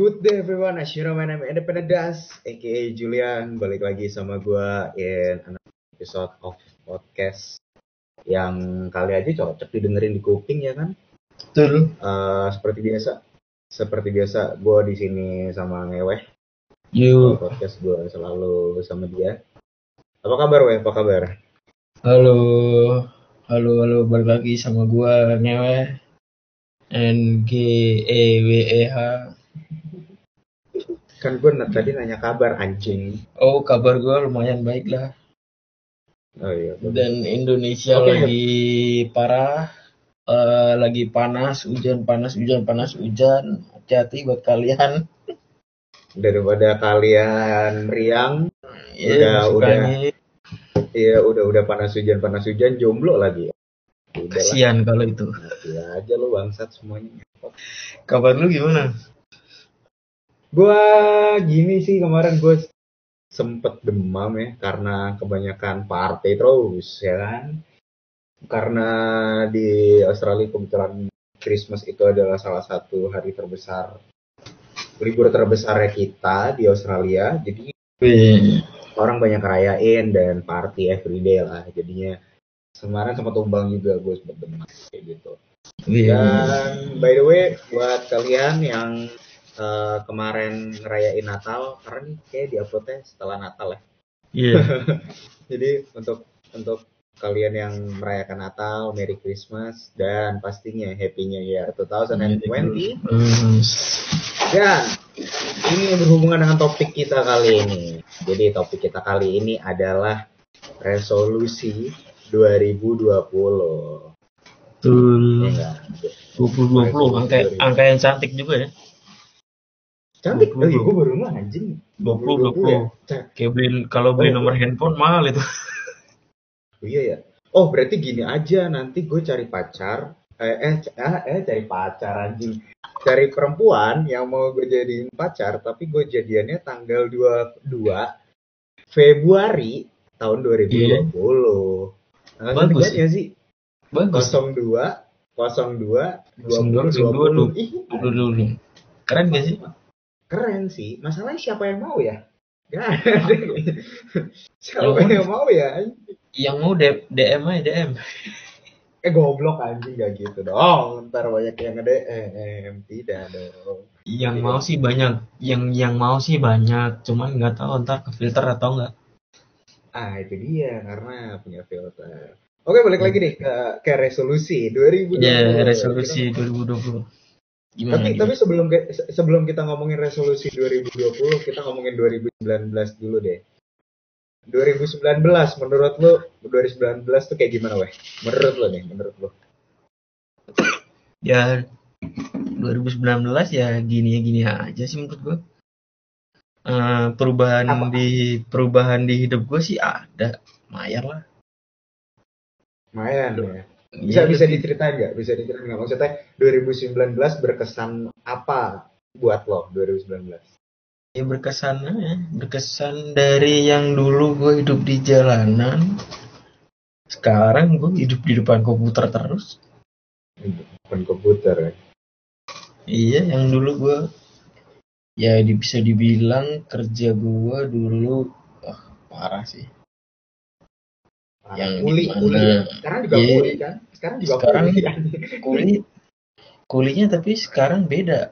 Good day everyone, as you know my name is Independent Das, aka Julian. Balik lagi sama gua in another episode of podcast yang kali aja cocok didengerin di kuping ya kan. Betul. Eh, seperti biasa, seperti biasa gua di sini sama Ngeweh. Yuk. Podcast gua selalu bersama dia. Apa kabar Weh? Apa kabar? Halo. Halo, halo. Balik lagi sama gua Ngewe. N G E W E H. Kan na- tadi nanya kabar anjing. Oh, kabar gua lumayan baik lah. Oh iya. betul. Dan Indonesia Oke. lagi parah. Eh, lagi panas, hujan panas, hujan panas, hujan. Hati-hati buat kalian. Daripada kalian meriang, Ya, Udah, udah. angin. ya udah udah panas hujan panas hujan jomblo lagi. Lah. Kasian kalau itu. Ya aja lu bangsat semuanya. Kabar lu gimana? Gua gini sih kemarin gue sempet demam ya karena kebanyakan party terus ya kan. Karena di Australia kebetulan Christmas itu adalah salah satu hari terbesar libur terbesar kita di Australia. Jadi Wih. orang banyak rayain dan party everyday lah. Jadinya kemarin sempat tumbang juga gue sempet demam kayak gitu. Dan by the way, buat kalian yang eh, kemarin ngerayain Natal, karena nih kayak diuploadnya setelah Natal ya. Iya. Jadi untuk untuk kalian yang merayakan Natal, Merry Christmas, dan pastinya Happy New Year 2020. Hmm. Dan ini berhubungan dengan topik kita kali ini. Jadi topik kita kali ini adalah resolusi 2020. Betul. Ya enggak? 2020 angka angka yang cantik juga ya. Cantik. Oh 20. iya, gue baru nggak anjing. 20 ya. 20. Ca- Kayak beli kalau beli Oh. nomor handphone mahal itu. Oh, iya ya. Oh berarti gini aja nanti gue cari pacar. Eh, eh, ah, eh cari pacar anjing. Cari perempuan yang mau gue jadiin pacar, tapi gue jadiannya tanggal 22 Februari tahun 2020. Tanggal Bagus cantik banget ya sih? Bagus. 02 02 20 02, 20. Ih, Dulu dulu. Keren gak sih? Keren sih. Masalahnya siapa yang mau ya? Gak ada. siapa yang mau ya? Yang mau DM aja DM. Eh goblok anjing gak gitu dong. Ntar banyak yang nge DM. Tidak dong. Yang Iya. mau sih banyak. Yang yang mau sih banyak. Cuman nggak tahu ntar ke filter atau enggak. Ah itu dia karena punya filter. Oke balik lagi deh ke, ke resolusi 2020. Ya resolusi 2020. Gimana? Tapi gimana? tapi sebelum sebelum kita ngomongin resolusi 2020, kita ngomongin 2019 dulu deh. 2019 menurut lu 2019 tuh kayak gimana weh? Menurut lu nih, menurut lu. ya 2019 ya gini gini aja sih menurut gua. Eh, perubahan Apa? di perubahan di hidup gue sih ada, mayar lah. Lumayan ya. Bisa Iya, bisa tapi- diceritain nggak? Bisa diceritain nggak? Maksudnya 2019 berkesan apa buat lo 2019? ya berkesan ya berkesan dari yang dulu gue hidup di jalanan sekarang gue hidup di depan komputer terus Bukan komputer ya. iya yang dulu gue ya bisa dibilang kerja gue dulu wah, parah sih Yang kuli, kuli. Sekarang juga Iya. kuli kan? Sekarang juga Sekarang- kuli kan? kuli kulinya tapi sekarang beda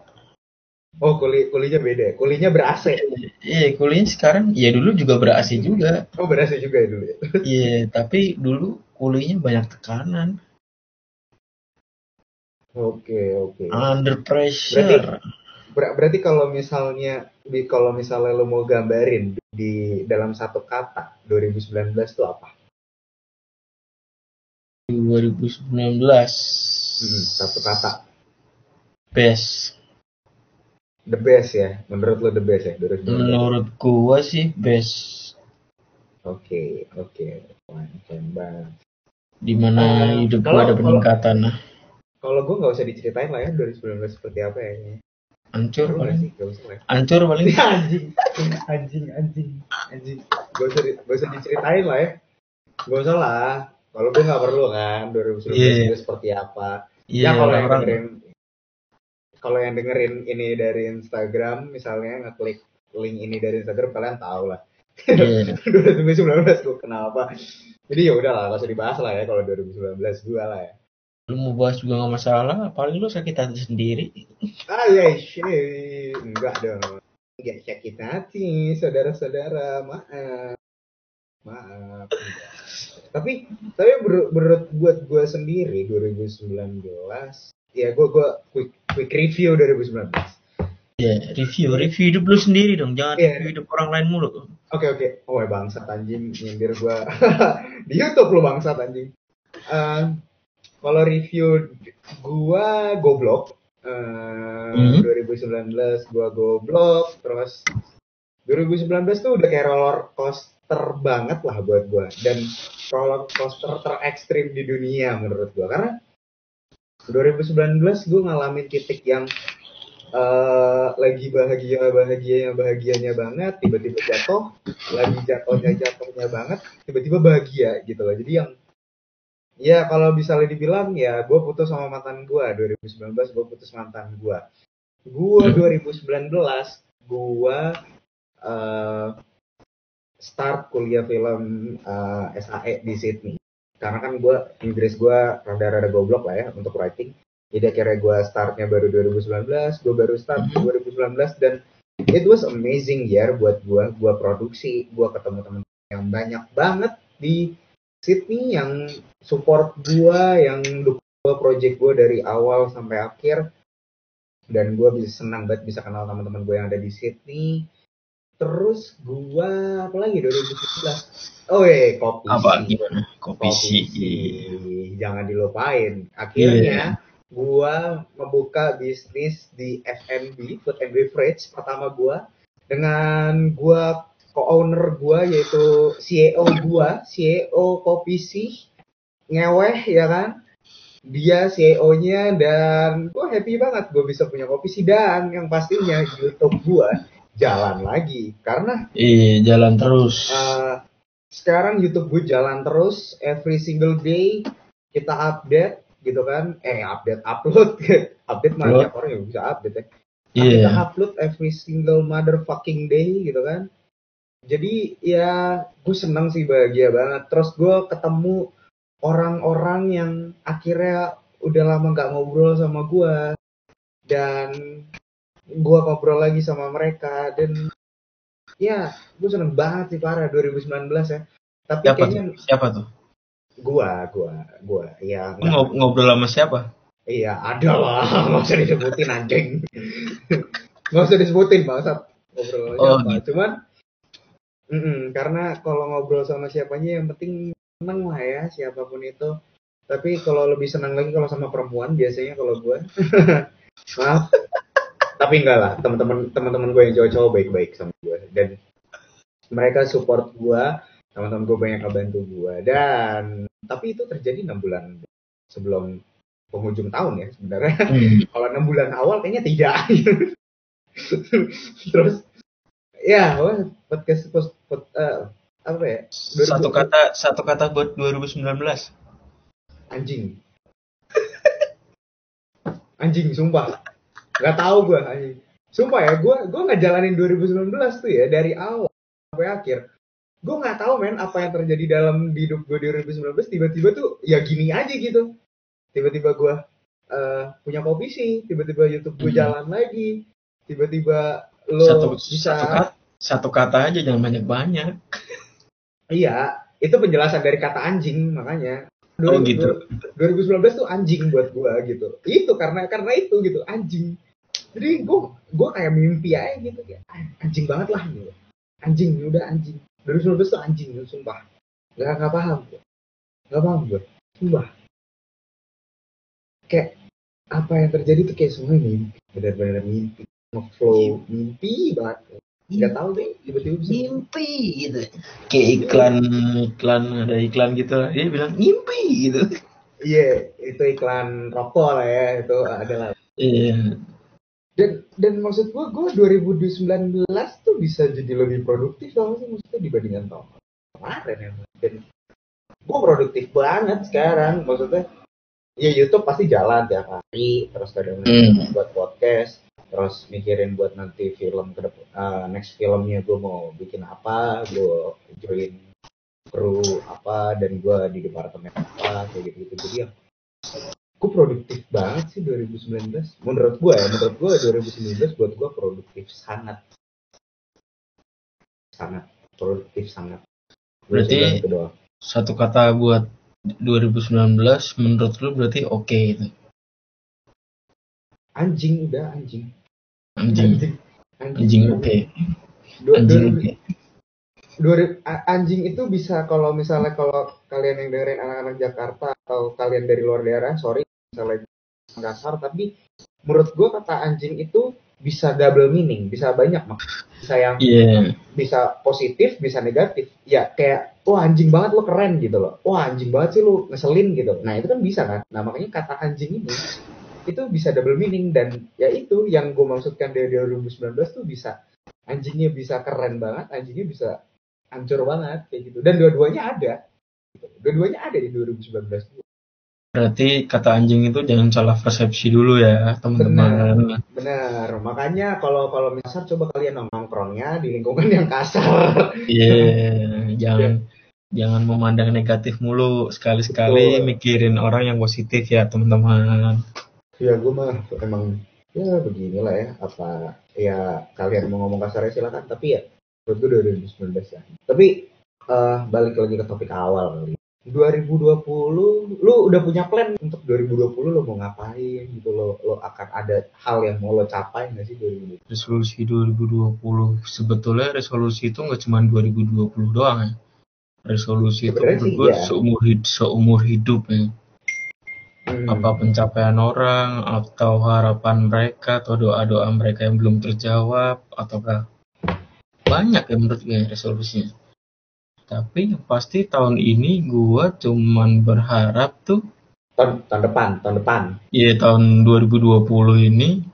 Oh, kuli kulinya beda. Kulinya ber-AC. iya kulinya sekarang ya dulu juga ber AC juga Oh, ber-AC juga ya dulu ya. iya tapi dulu kulinya banyak tekanan Oke, oke. under pressure Ber- berarti kalau misalnya di kalau misalnya lo mau gambarin di dalam satu kata 2019 itu apa? 2019 Hmm, satu kata. best The best ya. Menurut lo the best ya 2019. menurut gua sih best Oke, oke. Wah, keren banget. di mana Eh, hidup kalau- gua ada kalau- peningkatan nah Kalau gue nggak usah diceritain lah ya 2019 seperti apa ya. nggak paling ya. hancur paling anjing, anjing, anjing, anjing. Gak usah, di- gak usah diceritain lah ya. Gak usah lah. Kalau gue nggak perlu kan 2019 Iya. itu seperti apa. iya ya kalau yang dengerin kalau yang dengerin ini dari Instagram misalnya ngeklik link ini dari Instagram kalian tahu lah Iya. 2019 gue kenapa jadi ya udah lah gak usah dibahas lah ya kalau 2019 gue lah ya Lu mau bahas juga nggak masalah, paling lu sakit hati sendiri. ah ya shit enggak dong enggak sakit hati saudara-saudara maaf maaf enggak. Tapi tapi menurut buat gue sendiri 2019 ya gue gue quick quick review 2019 Ya, review, review hidup lu sendiri dong, jangan Iya. review hidup orang lain mulu. Oke oke. Oh bangsat anjing nyindir gua di YouTube lu bangsat anjing. Eh, kalau review gua goblok. Eh, Hmm. 2019 gua goblok terus 2019 tuh udah kayak roller coaster banget lah buat gua. Dan roller coaster terekstrim di dunia menurut gua. Karena 2019 gua ngalamin titik yang eh lagi bahagia bahagianya bahagianya banget tiba-tiba jatuh lagi jatuhnya jatuhnya banget tiba-tiba bahagia gitu loh. Jadi yang ya kalau bisa dibilang ya gue putus sama mantan gue 2019 gue putus mantan gue gue Hmm. 2019 gue eh start kuliah film eh, SAE di Sydney. Karena kan gue Inggris gue rada-rada goblok lah ya untuk writing. Jadi akhirnya gue startnya baru 2019 gue baru start 2019 dan it was amazing year buat gue gue produksi gue ketemu teman yang banyak banget di Sydney yang support gue yang dukung gue project gue dari awal sampai akhir. Dan gue bisa senang banget bisa kenal teman-teman gue yang ada di Sydney terus gue apa lagi 2019 oh eh kopi Apa sih. gimana? Kopi Kopi sih. jangan dilupain akhirnya Iya. gua ngebuka bisnis di F&B food and beverage pertama gua dengan gua co-owner gua yaitu CEO gua CEO Kopi Sih ngeweh ya kan dia CEO-nya dan gua happy banget gua bisa punya kopi sih dan yang pastinya YouTube gua jalan lagi. Karena Iya, jalan terus. Uh, sekarang YouTube gue jalan terus. Every single day kita update gitu kan. Eh update upload. Update tiap orang yang bisa update ya. Iya. kita upload every single motherfucking day gitu kan. Jadi ya gue seneng sih bahagia banget. Terus gue ketemu orang-orang yang akhirnya udah lama nggak ngobrol sama gue dan gue ngobrol lagi sama mereka dan ya gue seneng banget sih parah 2019 ya tapi Siapa kayaknya tuh? Siapa tuh? gua gua gua ya ngob- ngobrol sama siapa? iya ada lah nggak usah disebutin anjing nggak usah disebutin bangsat ngobrol sama Oh, siapa gitu. cuman mm-mm, karena kalau ngobrol sama siapanya yang penting seneng lah ya siapa pun itu tapi kalau lebih senang lagi kalau sama perempuan biasanya kalau gua maaf tapi enggak lah teman-teman teman-teman gue yang cowok-cowok baik-baik sama gue. Dan mereka support gue teman-teman gue banyak ngebantu gue. Dan tapi itu terjadi enam bulan sebelum penghujung tahun ya sebenarnya. Hmm. kalau enam bulan awal kayaknya tidak. Terus ya wah, podcast post, pod- eh, apa ya Satu 2000 kata, satu kata buat 2019. anjing. Anjing sumpah nggak tahu gue anjing sumpah ya gue gue nggak jalanin 2019 tuh ya dari awal sampai akhir gue nggak tahu men apa yang terjadi dalam hidup gue 2019 tiba-tiba tuh ya gini aja gitu tiba-tiba gue eh, punya kopi tiba-tiba YouTube gue Hmm. jalan lagi tiba-tiba lo Satu, bisa satu kata, satu kata aja jangan banyak-banyak. iya itu penjelasan dari kata anjing makanya Oh, gitu. 2019 tuh anjing buat gua gitu. Itu karena karena itu gitu anjing. Jadi gua gua kayak mimpi aja gitu kayak "Ah, anjing banget lah gitu. Anjing udah anjing. 2019 tuh anjing sumpah. Gak nggak paham gua. Gak paham gua. Sumpah. Kayak apa yang terjadi tuh kayak semua mimpi. Benar-benar mimpi. Flow mimpi banget. Gak tahu deh tiba-tiba bisa Ngimpi gitu. Kayak iklan, iklan ada iklan gitu. Dia bilang ngimpi gitu. Iya, itu iklan rokok lah ya, itu adalah Iya. Dan dan maksud gua gua 2019 tuh bisa jadi lebih produktif tau sih? Maksudnya dibandingkan tahun kemarin ya dan gua produktif banget sekarang. Maksudnya ya YouTube pasti jalan tiap hari terus kadang Hmm. buat podcast terus mikirin buat nanti film ke depan eh, next filmnya gue mau bikin apa gue join kru apa dan gue di departemen apa kayak gitu gitu jadi ya gue produktif banget sih 2019 menurut gue ya menurut gue 2019 buat gue produktif sangat sangat produktif sangat Berarti-. Satu kata buat 2019 menurut lu berarti oke itu. anjing udah anjing Anjing. Anjing oke. Dua- Anjing dua- oke. dua ribu- a- anjing itu bisa kalau misalnya kalau kalian yang dengerin anak-anak Jakarta atau kalian dari luar daerah sorry misalnya kasar tapi menurut gua kata anjing itu bisa double meaning bisa banyak mak bisa yang Iya. bisa positif bisa negatif. Ya kayak wah anjing banget lo keren gitu loh. Wah anjing banget sih lo ngeselin gitu. Nah itu kan bisa kan? Nah makanya kata anjing ini itu bisa double meaning dan ya itu yang gue maksudkan dari 2019 tuh bisa anjingnya bisa keren banget anjingnya bisa hancur banget kayak gitu. Dan dua-duanya ada. Gitu. dua-duanya ada di 2019 Berarti kata anjing itu jangan salah persepsi dulu ya, teman-teman. benar makanya kalau kalau misal coba kalian nongkrongnya di lingkungan yang kasar Iya, jangan jangan memandang negatif mulu. Sekali-sekali Betul. mikirin orang yang positif ya, teman-teman. Ya gue mah emang ya beginilah ya apa ya kalian mau ngomong kasarnya silakan tapi ya menurut gue 2019 ya. Tapi eh, balik lagi ke topik awal kali. 2020 lu udah punya plan untuk 2020 lu mau ngapain gitu lo lo akan ada hal yang mau lo capai nggak sih 2020? Resolusi 2020 sebetulnya resolusi itu nggak cuma 2020 doang ya. Resolusi itu Sebenarnya menurut gue iya. seumur hidup, seumur hidup ya. Hmm. apa pencapaian orang atau harapan mereka atau doa-doa mereka yang belum terjawab ataukah banyak ya menurut gue resolusinya tapi yang pasti tahun ini gua cuman berharap tuh tahun, tahun depan tahun depan. Ya tahun 2020 ini.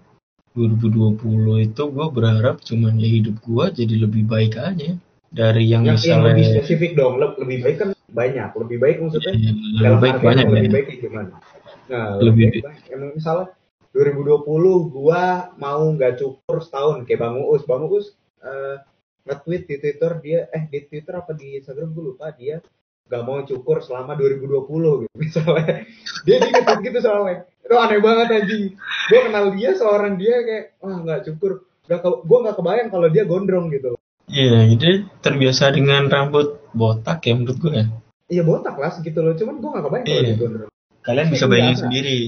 2020 itu gua berharap cuman ya hidup gua jadi lebih baik aja. Dari yang, yang, yang lebih misalnya spesifik dong le- lebih baik kan banyak. Lebih baik maksudnya? Ya, lebih baik banyak lebih baik gimana? Nah, Lebih lebih baik. Emang misalnya 2020 gua mau nggak cukur setahun kayak Bang Uus. Bang Uus eh, nge-tweet di Twitter dia eh di Twitter apa di Instagram gue lupa dia nggak mau cukur selama 2020 gitu misalnya dia dia nge-tweet gitu soalnya itu aneh banget anjing gue kenal dia seorang dia kayak wah nggak cukur ke, gue nggak kebayang kalau dia gondrong gitu Iya, jadi terbiasa dengan rambut botak ya menurut gue ya. iya botak lah segitu loh cuman gue nggak kebayang kalau Iya. dia gondrong Kalian bisa Iya, bayangin iya. sendiri.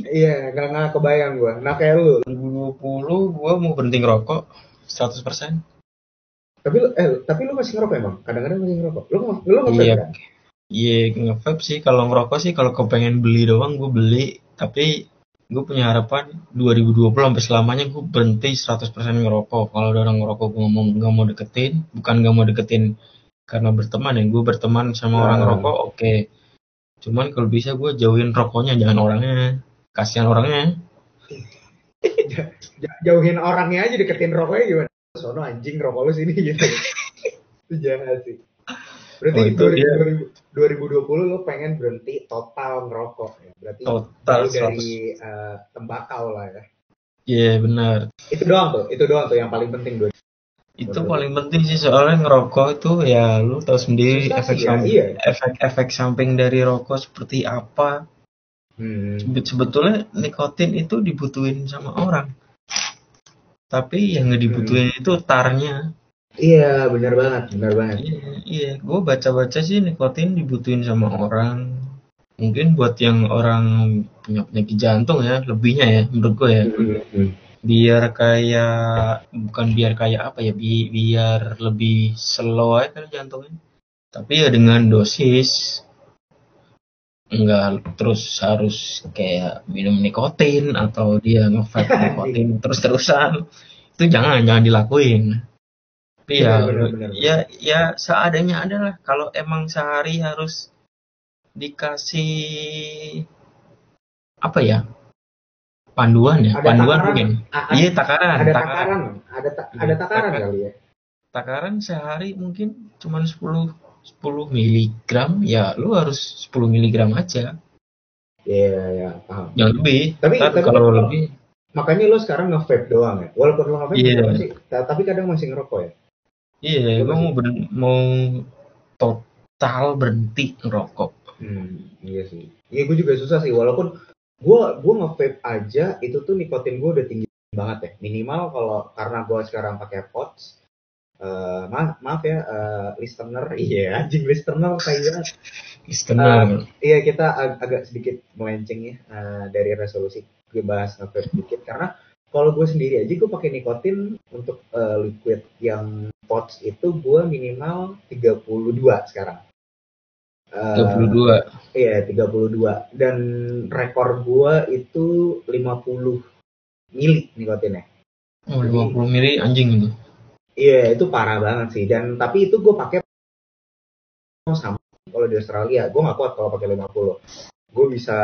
iya nggak nggak kebayang gue nah kayak lu 2020 gua mau berhenti ngerokok 100%. Tapi lu, eh, tapi lu masih ngerokok emang? Kadang-kadang masih ngerokok. Lu lu nge Iya. kan? Iya, nge-vape sih kalau ngerokok sih kalau kepengen beli doang gue beli, tapi gue punya harapan 2020 sampai selamanya gue berhenti 100% ngerokok. Kalau ada orang ngerokok gue ngomong nggak mau deketin, bukan nggak mau deketin karena berteman ya, gue berteman sama Nah. orang ngerokok oke. Cuman kalau bisa gue jauhin rokoknya, jangan orangnya. Kasihan orangnya. Ja- Jauhin orangnya aja deketin rokoknya gimana? Sono anjing rokok lu sini gitu. Itu jahat sih. Berarti Oh, itu 2000 2020 lu pengen berhenti total ngerokok ya. Berarti Total dari eh, tembakau lah ya. Iya benar. Itu doang tuh, itu doang tuh yang paling penting dua. Itu paling penting sih soalnya ngerokok itu ya lu tahu sendiri Susah efek sih ya, samping iya. efek efek samping dari rokok seperti apa. Hmm. Sebe- Sebetulnya nikotin itu dibutuhin sama orang. Tapi yang nggak dibutuhin itu tarnya. Iya, benar banget, benar banget. Iya, iya. Gue baca-baca sih nikotin dibutuhin sama orang. Mungkin buat yang orang punya penyakit jantung ya, lebihnya ya menurut gue ya. Hmm, hmm. biar kayak bukan biar kayak apa ya bi- biar lebih slow aja kan jantungnya tapi ya dengan dosis enggak terus harus kayak minum nikotin atau dia nge-vape nikotin terus-terusan itu jangan jangan dilakuin tapi ya Benar, benar, benar, ya ya seadanya adalah kalau emang sehari harus dikasih apa ya panduan ya Ada panduan takaran. mungkin Iya takaran, ada takaran. takaran, ada ta- Iya, ada takaran takaran. kali ya. Takaran sehari mungkin cuma 10 10 miligram, ya lu harus 10 miligram aja. Iya, ya, paham. yang lebih Tapi- Ntar tapi kalau lebih Makanya lo sekarang nge-vape doang ya. Walaupun lo nge-vape Iya. masih, ta- tapi kadang masih ngerokok ya. iya Lu gue mau ber- mau total berhenti ngerokok Hmm, iya sih. Iya, gue juga susah sih. Walaupun gue gue nge-vape aja, itu tuh nikotin gue udah tinggi banget ya. Minimal kalau karena gue sekarang pakai pods. Eh, maaf, maaf ya, eh, listener. Iya, anjing listener kayak listener Iya kita ag- agak sedikit melenceng ya eh, dari resolusi gue bahas sedikit karena kalau gue sendiri aja gue pakai nikotin untuk eh, liquid yang pods itu gue minimal 32 sekarang. Eh, 22 Iya 32 dan rekor gue itu 50 mili nikotinnya. oh, 50 mili anjing itu Iya itu parah banget sih. Dan tapi itu gue pakai sama kalau di Australia. Gue nggak kuat kalau pakai 50 gue bisa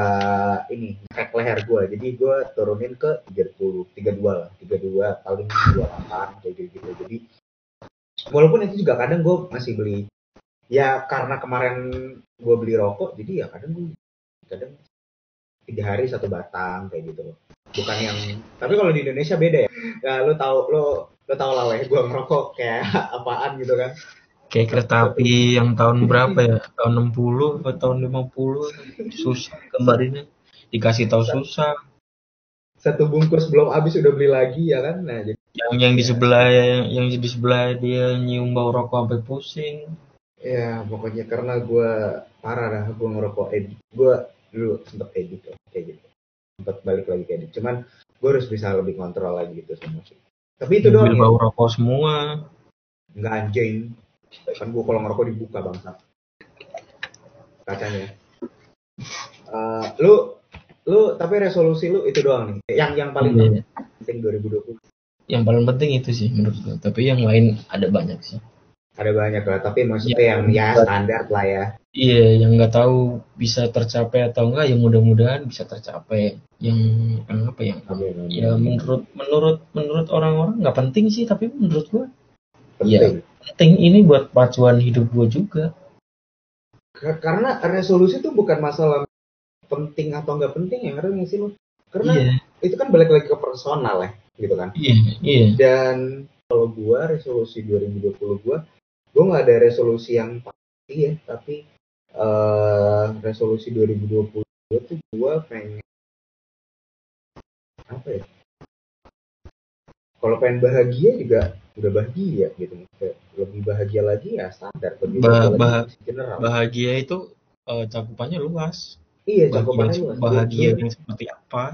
ini ngekek leher gue jadi gue turunin ke 30 32 lah. 32 paling 28 kayak gitu gitu jadi walaupun itu juga kadang gue masih beli ya karena kemarin gue beli rokok jadi ya kadang gue kadang tiga hari satu batang kayak gitu loh. Bukan yang tapi kalau di Indonesia beda ya. Ya lo tau lo lo tau lah weh gue ngerokok kayak apaan gitu kan. Kayak kereta api yang tahun berapa ya? Tahun 60 atau tahun 50 susah kembalinya dikasih tahu susah. Satu bungkus belum habis udah beli lagi ya kan? Nah jadi yang yang di sebelah yang, yang di sebelah dia nyium bau rokok sampai pusing. Ya pokoknya karena gue parah dah gue ngerokok edit gue dulu sempet edit loh kayak gitu. Sempet balik lagi ke edit cuman gue harus bisa lebih kontrol lagi gitu sama musik tapi itu doang mobil ya. bau rokok semua. Nggak anjing. Kan gue kalau ngerokok dibuka bangsa kacanya. Eh, lu lu tapi resolusi lu itu doang nih. Yang yang paling Iya. penting 2020 yang paling penting itu sih menurut gue tapi yang lain ada banyak sih ada banyak lah tapi maksudnya Iya. yang ya standar lah ya. Iya yang nggak tahu bisa tercapai atau enggak yang mudah-mudahan bisa tercapai. Yang apa yang Amin, amin. ya menurut menurut menurut orang-orang nggak penting sih tapi menurut gue penting. penting ini buat pacuan hidup gue juga. Ka- karena resolusi itu bukan masalah penting atau nggak penting ya ngerti sih lo karena iya. itu kan balik lagi ke personal ya gitu kan? Iya iya. Dan kalau gua resolusi 2020 gua gua nggak ada resolusi yang pasti ya tapi eh resolusi 2020 gua tuh gua pengen apa ya? Kalau pengen bahagia juga udah bahagia gitu lebih bahagia lagi ya standar lebih Bah- bahagia bah- lagi general. bahagia itu eh, cakupannya luas. Iya bahagia, cakupannya luas. bahagia yang seperti apa.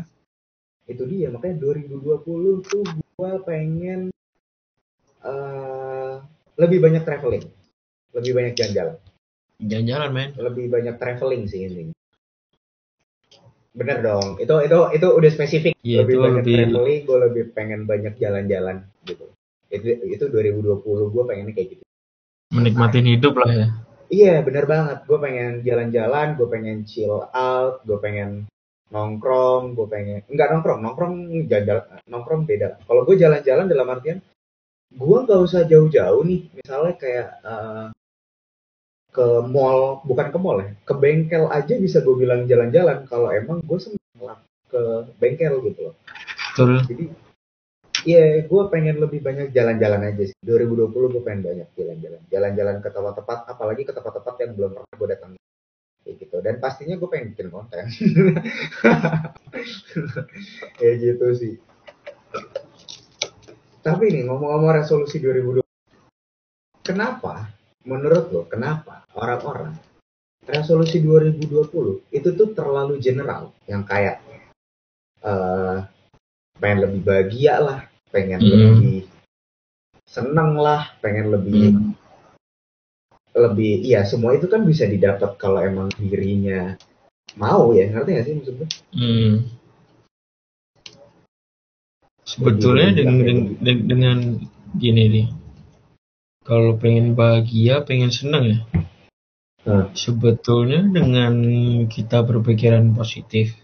Itu dia makanya 2020 tuh gua pengen eh lebih banyak traveling. Lebih banyak jalan-jalan. Jalan-jalan men. Lebih banyak traveling sih ini. Bener dong. Itu itu itu udah spesifik. Iya, lebih banyak lebih- traveling gue lebih pengen banyak jalan-jalan gitu. Itu itu 2020 gue pengennya kayak gitu. Menikmatin hidup lah ya. Iya bener banget. Gue pengen jalan-jalan gue pengen chill out gue pengen nongkrong gue pengen enggak nongkrong nongkrong jalan nongkrong beda. Kalau gue jalan-jalan dalam artian gue nggak usah jauh-jauh nih. Misalnya kayak eh, ke mall bukan ke mall ya ke bengkel aja bisa gue bilang jalan-jalan. Kalau emang gue seneng lah ke bengkel gitu loh. Betul. Jadi iya gue pengen lebih banyak jalan-jalan aja sih. 2020 gue pengen banyak jalan-jalan. Jalan-jalan ke tempat-tempat apalagi ke tempat-tempat yang belum pernah gue datangi kayak gitu. Dan pastinya gue pengen bikin konten. Kayak gitu sih tapi nih ngomong-ngomong resolusi 2020 kenapa menurut lo kenapa orang-orang resolusi 2020 itu tuh terlalu general yang kayak eh pengen lebih bahagia lah pengen Hmm. lebih seneng lah pengen lebih Hmm. lebih iya semua itu kan bisa didapat kalau emang dirinya mau ya ngerti gak sih maksud gue Hmm. Sebetulnya dengan, banyak dengan, dengan- dengan gini nih, kalau pengen bahagia, pengen senang ya. Hmm. Sebetulnya dengan kita berpikiran positif,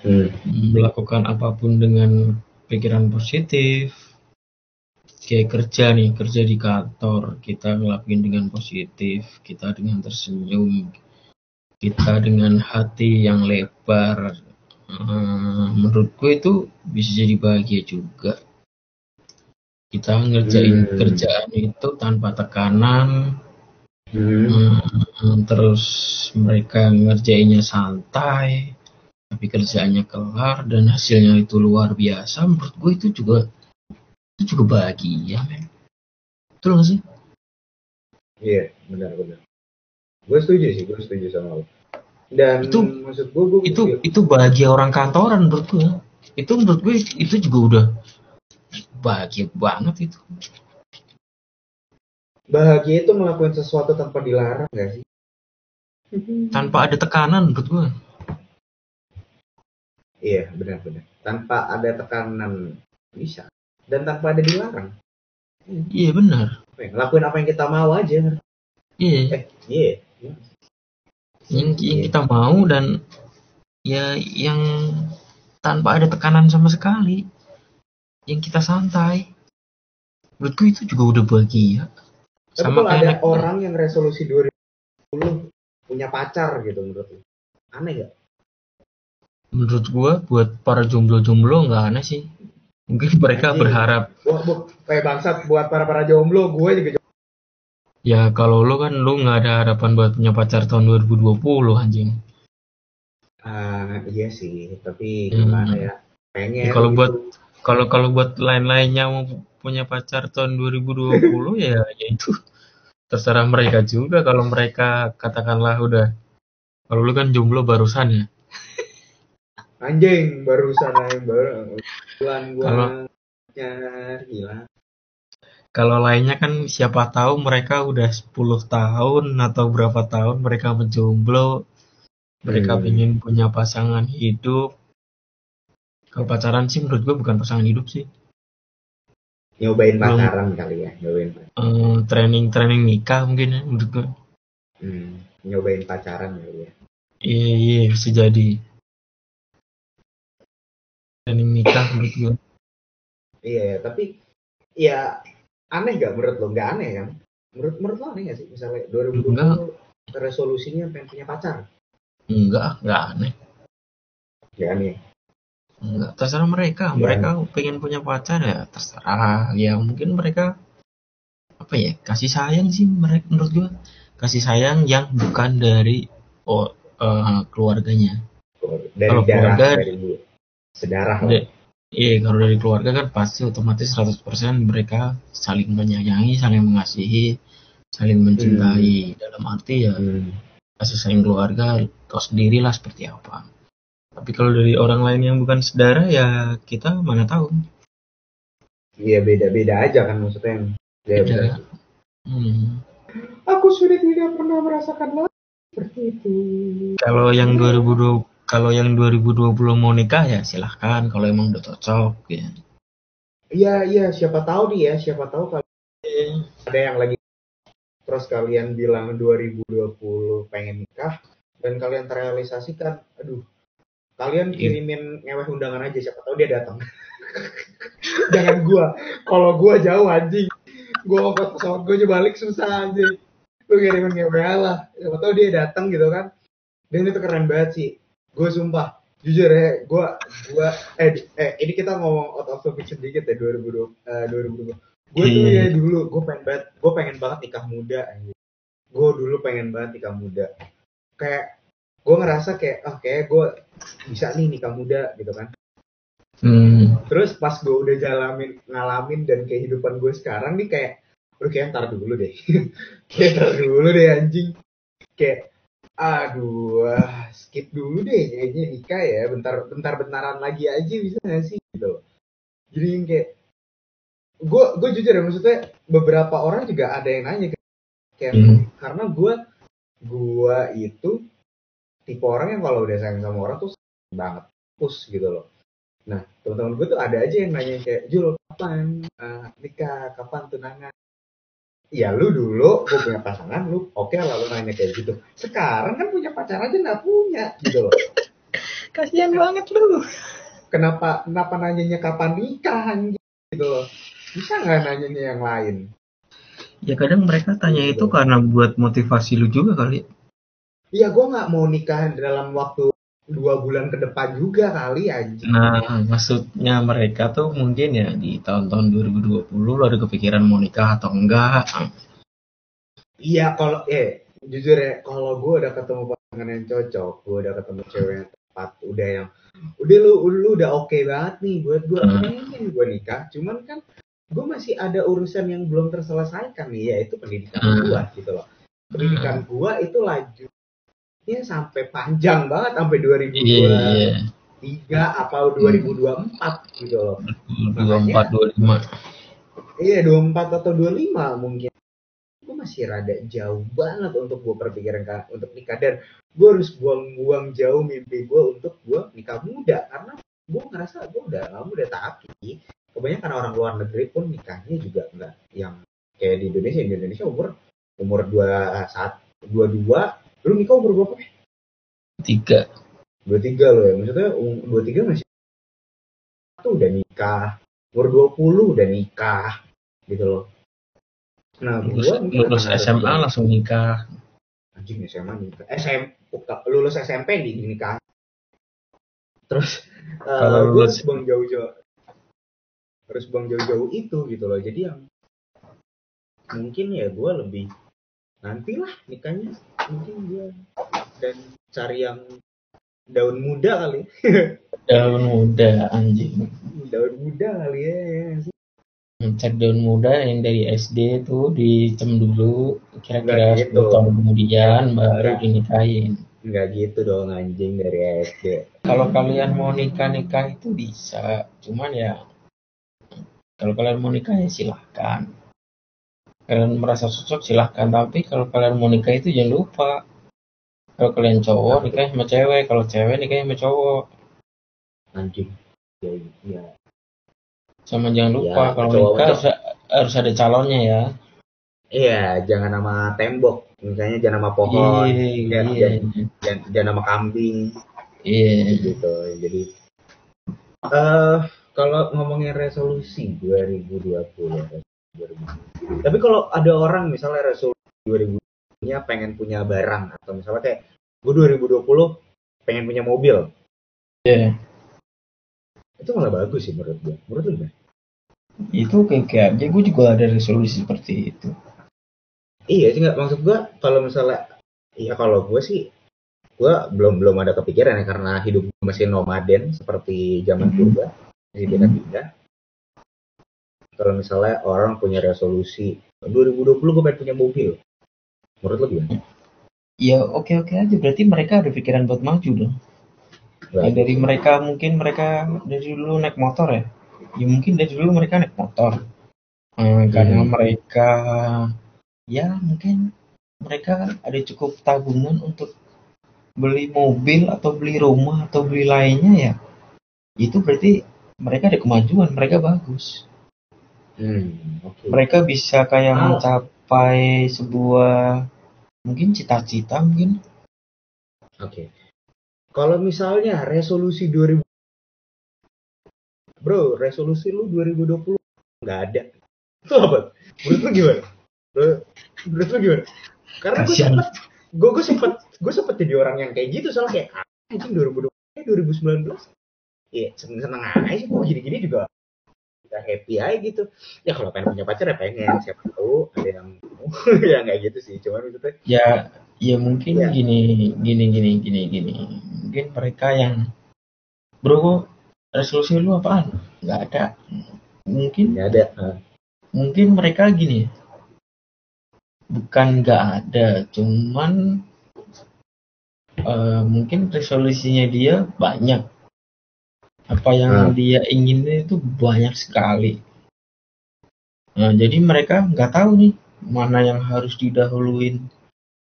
hmm. melakukan apa pun dengan pikiran positif, kayak kerja nih, kerja di kantor, kita ngelakuin dengan positif, kita dengan tersenyum, kita dengan hati yang lebar eh, menurut gue itu bisa jadi bahagia juga kita ngerjain Hmm. kerjaan itu tanpa tekanan Hmm. Hmm, terus mereka ngerjainnya santai tapi kerjaannya kelar dan hasilnya itu luar biasa menurut gue itu juga itu juga bahagia men betul gak sih Iya, benar benar. Gue setuju sih, gue setuju sama lo. Dan Itu- maksud gue, gue itu itu bahagia orang kantoran menurut gue itu menurut gue itu juga udah bahagia banget itu bahagia itu melakukan sesuatu tanpa dilarang gak sih? tanpa ada tekanan menurut gue Iya, benar-benar. Tanpa ada tekanan bisa dan tanpa ada dilarang. iya benar Ngelakuin apa yang kita mau aja. iya Eh, iya. Yang, yang kita mau dan ya yang tanpa ada tekanan sama sekali yang kita santai menurutku itu juga udah bahagia Tapi sama kalau kayak ada anak- orang yang resolusi 2010 punya pacar gitu menurut lu. Aneh gak? menurut gua buat para jomblo-jomblo nggak aneh sih mungkin mereka Anjing. berharap Wah, bu, kayak bangsat buat para-para jomblo, gue juga jomblo. Ya kalau lu kan lu nggak ada harapan buat punya pacar tahun 2020 anjing Ah, iya sih, tapi Hmm. gimana ya? Pengen. Ya, kalau gitu. buat- kalau kalau buat lain-lainnya mau punya pacar tahun 2020 ya ya itu terserah mereka juga kalau mereka katakanlah udah kalau lu kan jomblo barusan ya anjing barusan yang baru bulan gua Kalau- gila. Kalau lainnya kan siapa tahu mereka udah 10 tahun atau berapa tahun mereka menjomblo mereka Hmm. pengen punya pasangan hidup kalau pacaran sih menurut gue bukan pasangan hidup sih Nyobain Belum. pacaran kali ya, nyobain. Eh, training training nikah mungkin ya menurut gue Hmm, nyobain pacaran kali ya. iya iya bisa jadi training nikah menurut gue Iya, ya, tapi ya aneh gak menurut lo? Gak aneh kan? Menurut menurut lo aneh gak sih? Misalnya 2020 Enggak. resolusinya pengen punya pacar. enggak enggak aneh Ya aneh. enggak terserah mereka Ya. mereka pengen punya pacar ya terserah ya mungkin mereka apa ya kasih sayang sih mereka menurut gua kasih sayang yang bukan dari oh eh, keluarganya Dari Kalau darah, keluarga- dari. Sedarah. Da- iya kalau dari keluarga kan pasti otomatis 100% mereka saling menyayangi saling mengasihi saling mencintai dalam arti ya Hmm. kasih sayang keluarga tau sendirilah seperti apa tapi kalau dari orang lain yang bukan saudara ya kita mana tahu Iya beda-beda aja kan maksudnya yang ya, Beda. benar. Hmm. Aku sudah tidak pernah merasakan lagi seperti itu. Kalau yang 2020 kalau yang 2020 mau nikah ya silahkan. Kalau emang udah cocok ya. Iya iya. Siapa tahu nih ya siapa tahu kalau ada yang lagi terus kalian bilang 2020 pengen nikah dan kalian terrealisasikan aduh. Kalian Iya. kirimin ngeweh undangan aja siapa tahu dia datang. Jangan gua. Kalau gua jauh anjing. Gua ongkos pesawat gua aja balik susah anjing. Lu kirimin ngeweh lah. Siapa tahu dia datang gitu kan. Dan itu keren banget sih gue sumpah jujur ya gue gue eh eh ini kita ngomong out of topic sedikit ya 2020 eh, 2020 gue tuh Iya. ya dulu gue pengen banget gue pengen banget nikah muda gue dulu pengen banget nikah muda. Kayak gue ngerasa kayak ah kayak gue bisa nih nikah muda gitu kan. Hmm. terus pas gue udah jalanin ngalamin dan kehidupan gue sekarang nih kayak udah kayak ntar dulu deh. Kayak ntar dulu deh anjing. Kayak aduh skip dulu deh kayaknya nikah ya. Bentar bentar bentaran lagi aja bisa gak sih gitu jadi yang kayak gue gue jujur ya maksudnya beberapa orang juga ada yang nanya kayak- Hmm. karena gue gue itu tipe orang yang kalau udah sayang sama orang tuh sayang banget push gitu loh. Nah teman-teman gue tuh ada aja yang nanya kayak Jul kapan eh, nikah? Kapan tunangan ya lu dulu gue punya pasangan lu oke lah lu nanya kayak gitu. Sekarang kan punya pacar aja nggak punya gitu loh. Kasihan banget lu. kenapa kenapa nanyanya kapan nikah gitu loh. Bisa nggak nanyanya yang lain? Ya kadang mereka tanya itu karena buat motivasi lu juga kali. ya gue nggak mau nikah dalam waktu dua bulan ke depan juga kali aja Nah, maksudnya mereka tuh mungkin ya di tahun-tahun 2020 lo ada kepikiran mau nikah atau enggak. iya kalau eh jujur ya kalau gue udah ketemu pasangan yang cocok gue udah ketemu cewek yang tepat udah yang udah lu lu udah oke banget nih buat gue Hmm. pengen gue nikah cuman kan gue masih ada urusan yang belum terselesaikan nih yaitu pendidikan Hmm. gue gitu loh pendidikan gue itu laju ya sampai panjang banget sampai 2023 Iya, iya. apa 2024 gitu loh 24, 25. Iya 24 atau 25 mungkin. Gue masih rada jauh banget untuk gue berpikiran ka- untuk nikah dan gue harus buang-buang jauh mimpi gue untuk gue nikah muda karena gue ngerasa gue udah lama udah tapi kebanyakan orang luar negeri pun nikahnya juga enggak yang kayak di Indonesia di Indonesia umur umur dua saat dua dua lu nikah umur berapa? Tiga. Dua tiga loh ya maksudnya um- dua tiga masih tuh udah nikah umur dua puluh udah nikah gitu loh. Nah, Lulus, gua lulus SMA langsung nikah. anjing SMA nikah SM lulus SMP di nikah terus Kalau uh, gue lulus- harus buang jauh-jauh harus buang jauh-jauh itu gitu loh jadi yang mungkin ya gue lebih nantilah nikahnya mungkin gue dan cari yang daun muda kali Daun muda anjing. daun muda kali ya, ya? Cek daun muda yang dari SD tuh dicem dulu kira-kira gitu. 10 tahun kemudian baru dinikahin. nggak gitu dong anjing dari SD Kalau kalian mau nikah nikah itu bisa, cuman ya kalau kalian mau nikah ya silahkan. Kalian merasa cocok silahkan, tapi kalau kalian mau nikah itu jangan lupa. Kalau kalian cowok nikah sama cewek, kalau cewek nikah sama cowok. anjing ya, ya. Sama jangan lupa Ya, kalau nikah harus, harus ada calonnya ya. Iya, jangan nama tembok, misalnya jangan nama pohon, Iya, jangan, iya, jangan, jangan, jangan nama kambing, iya. gitu. Jadi, eh kalau ngomongin resolusi 2020, 2020. tapi kalau ada orang misalnya resolusi 2020-nya pengen punya barang atau misalnya kayak gue 2020 pengen punya mobil, Iya. itu malah bagus sih menurut gue. Menurut lu gimana? Itu kayak kayak aja gue juga ada resolusi seperti itu. Iya sih nggak maksud gua kalau misalnya iya kalau gue sih gua belum belum ada kepikiran ya karena hidup gua masih nomaden seperti zaman Mhm. purba masih pindah-pindah. Kalau misalnya orang punya resolusi 2020 gue pengen punya mobil, menurut lo gimana? Ya oke oke aja berarti mereka ada pikiran buat maju dong. Ya, dari mereka mungkin mereka dari dulu naik motor ya. Ya mungkin dari dulu mereka naik motor. Eh, karena Hmm. mereka ya mungkin mereka ada cukup tabungan untuk beli mobil atau beli rumah atau beli lainnya ya. Itu berarti mereka ada kemajuan, mereka bagus. Hmm, oke. Mereka bisa kayak Oh. mencapai sebuah mungkin cita-cita mungkin Oke. Kalau misalnya resolusi 2000 Bro, resolusi lu 2020 nggak ada. Itu apa? Menurut lu gimana? Menurut, lu gimana? Karena gue sempet, gue gue sempet, gue sempet jadi orang yang kayak gitu soalnya kayak "Ah, anjing 2020, eh, 2019, iya seneng seneng aja sih gue gini-gini juga kita happy aja gitu. Ya kalau pengen punya pacar ya pengen, siapa tahu ada yang ya nggak gitu sih, cuman maksudnya ya ya mungkin Ya. gini gini gini gini gini mungkin mereka yang bro resolusi lu apaan nggak ada mungkin nggak ada. Mungkin mereka gini bukan nggak ada cuman eh, mungkin resolusinya dia banyak apa yang Hmm. dia inginin itu banyak sekali nah jadi mereka nggak tahu nih mana yang harus didahuluin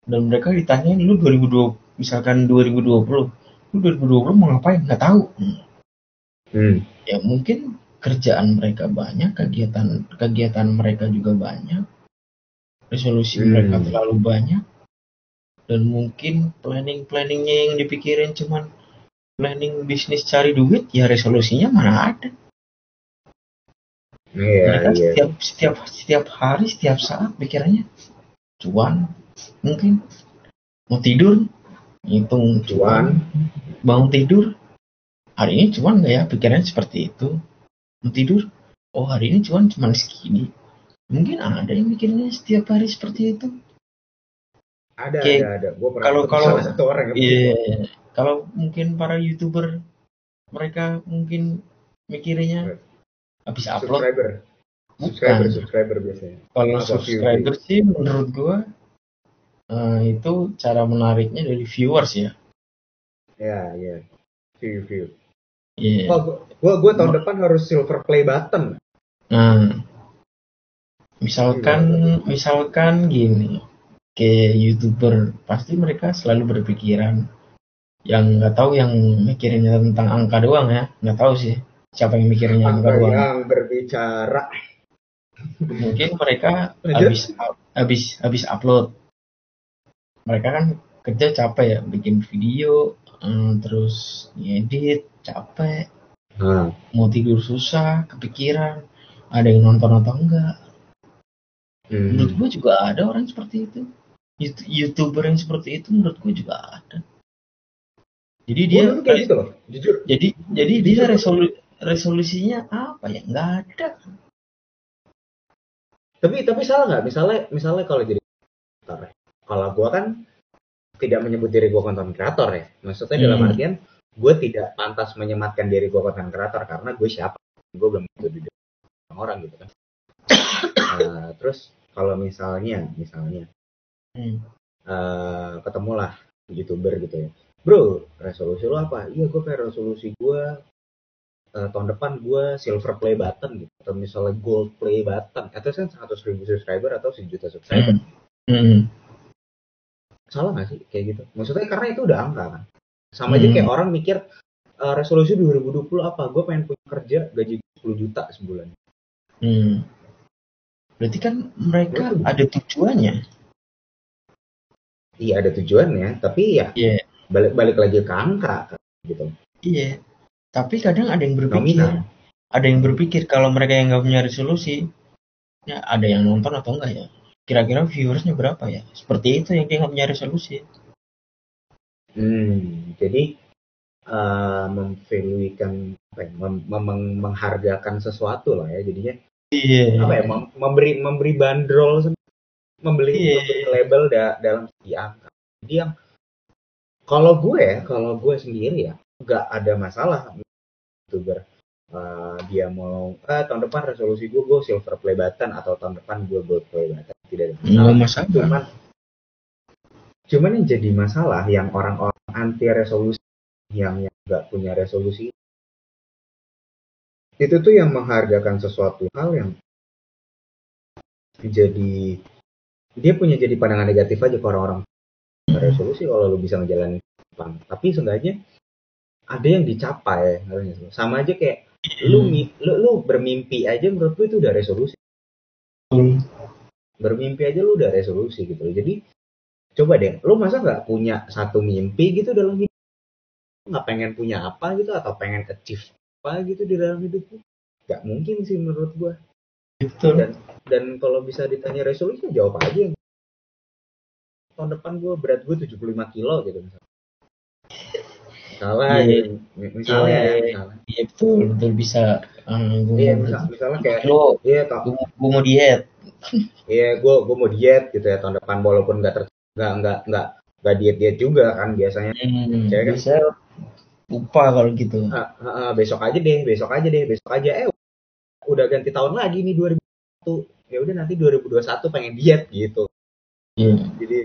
dan mereka ditanyain lu 2020 misalkan 2020 lu 2020 mau ngapain nggak tahu hmm. ya mungkin kerjaan mereka banyak kegiatan kegiatan mereka juga banyak resolusi Hmm. mereka terlalu banyak dan mungkin planning planningnya yang dipikirin cuman planning bisnis cari duit ya resolusinya mana ada mereka iya. setiap setiap setiap hari setiap saat pikirannya cuan mungkin mau tidur Hitung Cuan. bangun tidur. Hari ini cuan nggak ya pikirannya seperti itu. Mau tidur. Oh hari ini cuan cuma segini. Mungkin ada yang mikirnya setiap hari seperti itu. Ada, Oke. ada, ada. Gue pernah Kalau- kalau- satu orang Iya. Kalau mungkin para youtuber mereka mungkin mikirnya habis upload subscriber. Bukan. Subscriber, subscriber biasanya. Kalau Apa subscriber sih menurut gua eh, itu cara menariknya dari viewers ya. Ya, ya. View, view. Iya. Wah, gua, gua, gua tahun depan harus silver play button. Nah, misalkan misalkan gini, kayak youtuber pasti mereka selalu berpikiran yang nggak tahu yang mikirinnya tentang angka doang ya, nggak tahu sih siapa yang mikirinnya angka Apa doang. yang berbicara. Mungkin mereka habis habis habis upload, mereka kan kerja capek ya, bikin video, eh, terus ngedit capek, Nah, mau tidur susah, kepikiran, ada yang nonton atau enggak. Menurut hmm. gue juga ada orang seperti itu. Yout- Youtuber yang seperti itu menurut gue juga ada. Jadi dia dulu kayak gitu loh, jujur. jadi jadi dia resolu- resolusinya apa ya? Nggak ada. Tapi tapi salah nggak? Misalnya misalnya kalau jadi kreator, ya. kalau gua kan tidak menyebut diri gua konten kreator ya. Maksudnya dalam Hmm. artian gue tidak pantas menyematkan diri gua konten kreator karena gue siapa? Gue belum tentu di depan orang gitu kan. Eh, terus kalau misalnya misalnya Hmm. eh ketemulah youtuber gitu ya bro resolusi lu apa iya gue kayak resolusi gue eh, tahun depan gue silver play button gitu atau misalnya gold play button itu kan 100 ribu subscriber atau sejuta subscriber Hmm. salah nggak sih kayak gitu maksudnya karena itu udah angka kan sama aja Hmm. kayak orang mikir eh, resolusi 2020 apa gue pengen punya kerja gaji 10 juta sebulan Hmm. Berarti kan mereka Betul. ada tujuannya. iya ada tujuannya tapi ya Iya. Balik balik lagi ke angka gitu Iya. Tapi kadang ada yang berpikir, nominal ada yang berpikir kalau mereka yang nggak punya resolusi, ya ada yang nonton atau enggak ya? Kira-kira viewersnya berapa ya? Seperti itu yang dia nggak punya resolusi. Hmm, jadi memvaluekan apa ya, mem- mem- menghargakan sesuatu lah ya jadinya Iya. apa ya mem- memberi memberi bandrol membeli Iya. memberi label da- dalam segi angka jadi yang kalau gue ya kalau gue sendiri ya nggak ada masalah. Youtuber eh, dia mau eh, tahun depan resolusi gue gue silver play button atau tahun depan gue gold play button tidak ada masalah. Nggak masalah. cuman cuman yang jadi masalah yang orang-orang anti resolusi yang yang nggak punya resolusi itu tuh yang menghargakan sesuatu hal yang jadi dia punya jadi pandangan negatif aja ke orang-orang resolusi kalau lu bisa ngejalanin depan tapi seenggaknya ada yang dicapai sih? sama aja kayak lu, mi- lu lu bermimpi aja menurut gue itu udah resolusi Betul. bermimpi aja lu udah resolusi gitu loh. Jadi coba deh, lu masa nggak punya satu mimpi gitu dalam hidup? Nggak pengen punya apa gitu atau pengen achieve apa gitu di dalam hidup lu? Nggak mungkin sih menurut gua. Betul. Dan dan kalau bisa ditanya resolusi jawab aja. Tahun depan gua berat gua 75 kilo gitu misalnya. Misalnya, Iya. gitu. misalnya ya, Iya. misalnya. Iya betul, betul bisa. Um, gue Iya, misal, misalnya kayak, lo, iya, gue, gue mau diet. Iya, gue gue mau diet gitu ya tahun depan walaupun nggak ter nggak nggak nggak nggak diet diet juga kan biasanya. Hmm, kan? bisa lupa kalau gitu. Ah, ah, ah, besok aja deh, besok aja deh, besok aja. Eh, udah ganti tahun lagi nih 2021. Ya udah nanti 2021 pengen diet gitu. Iya. Jadi,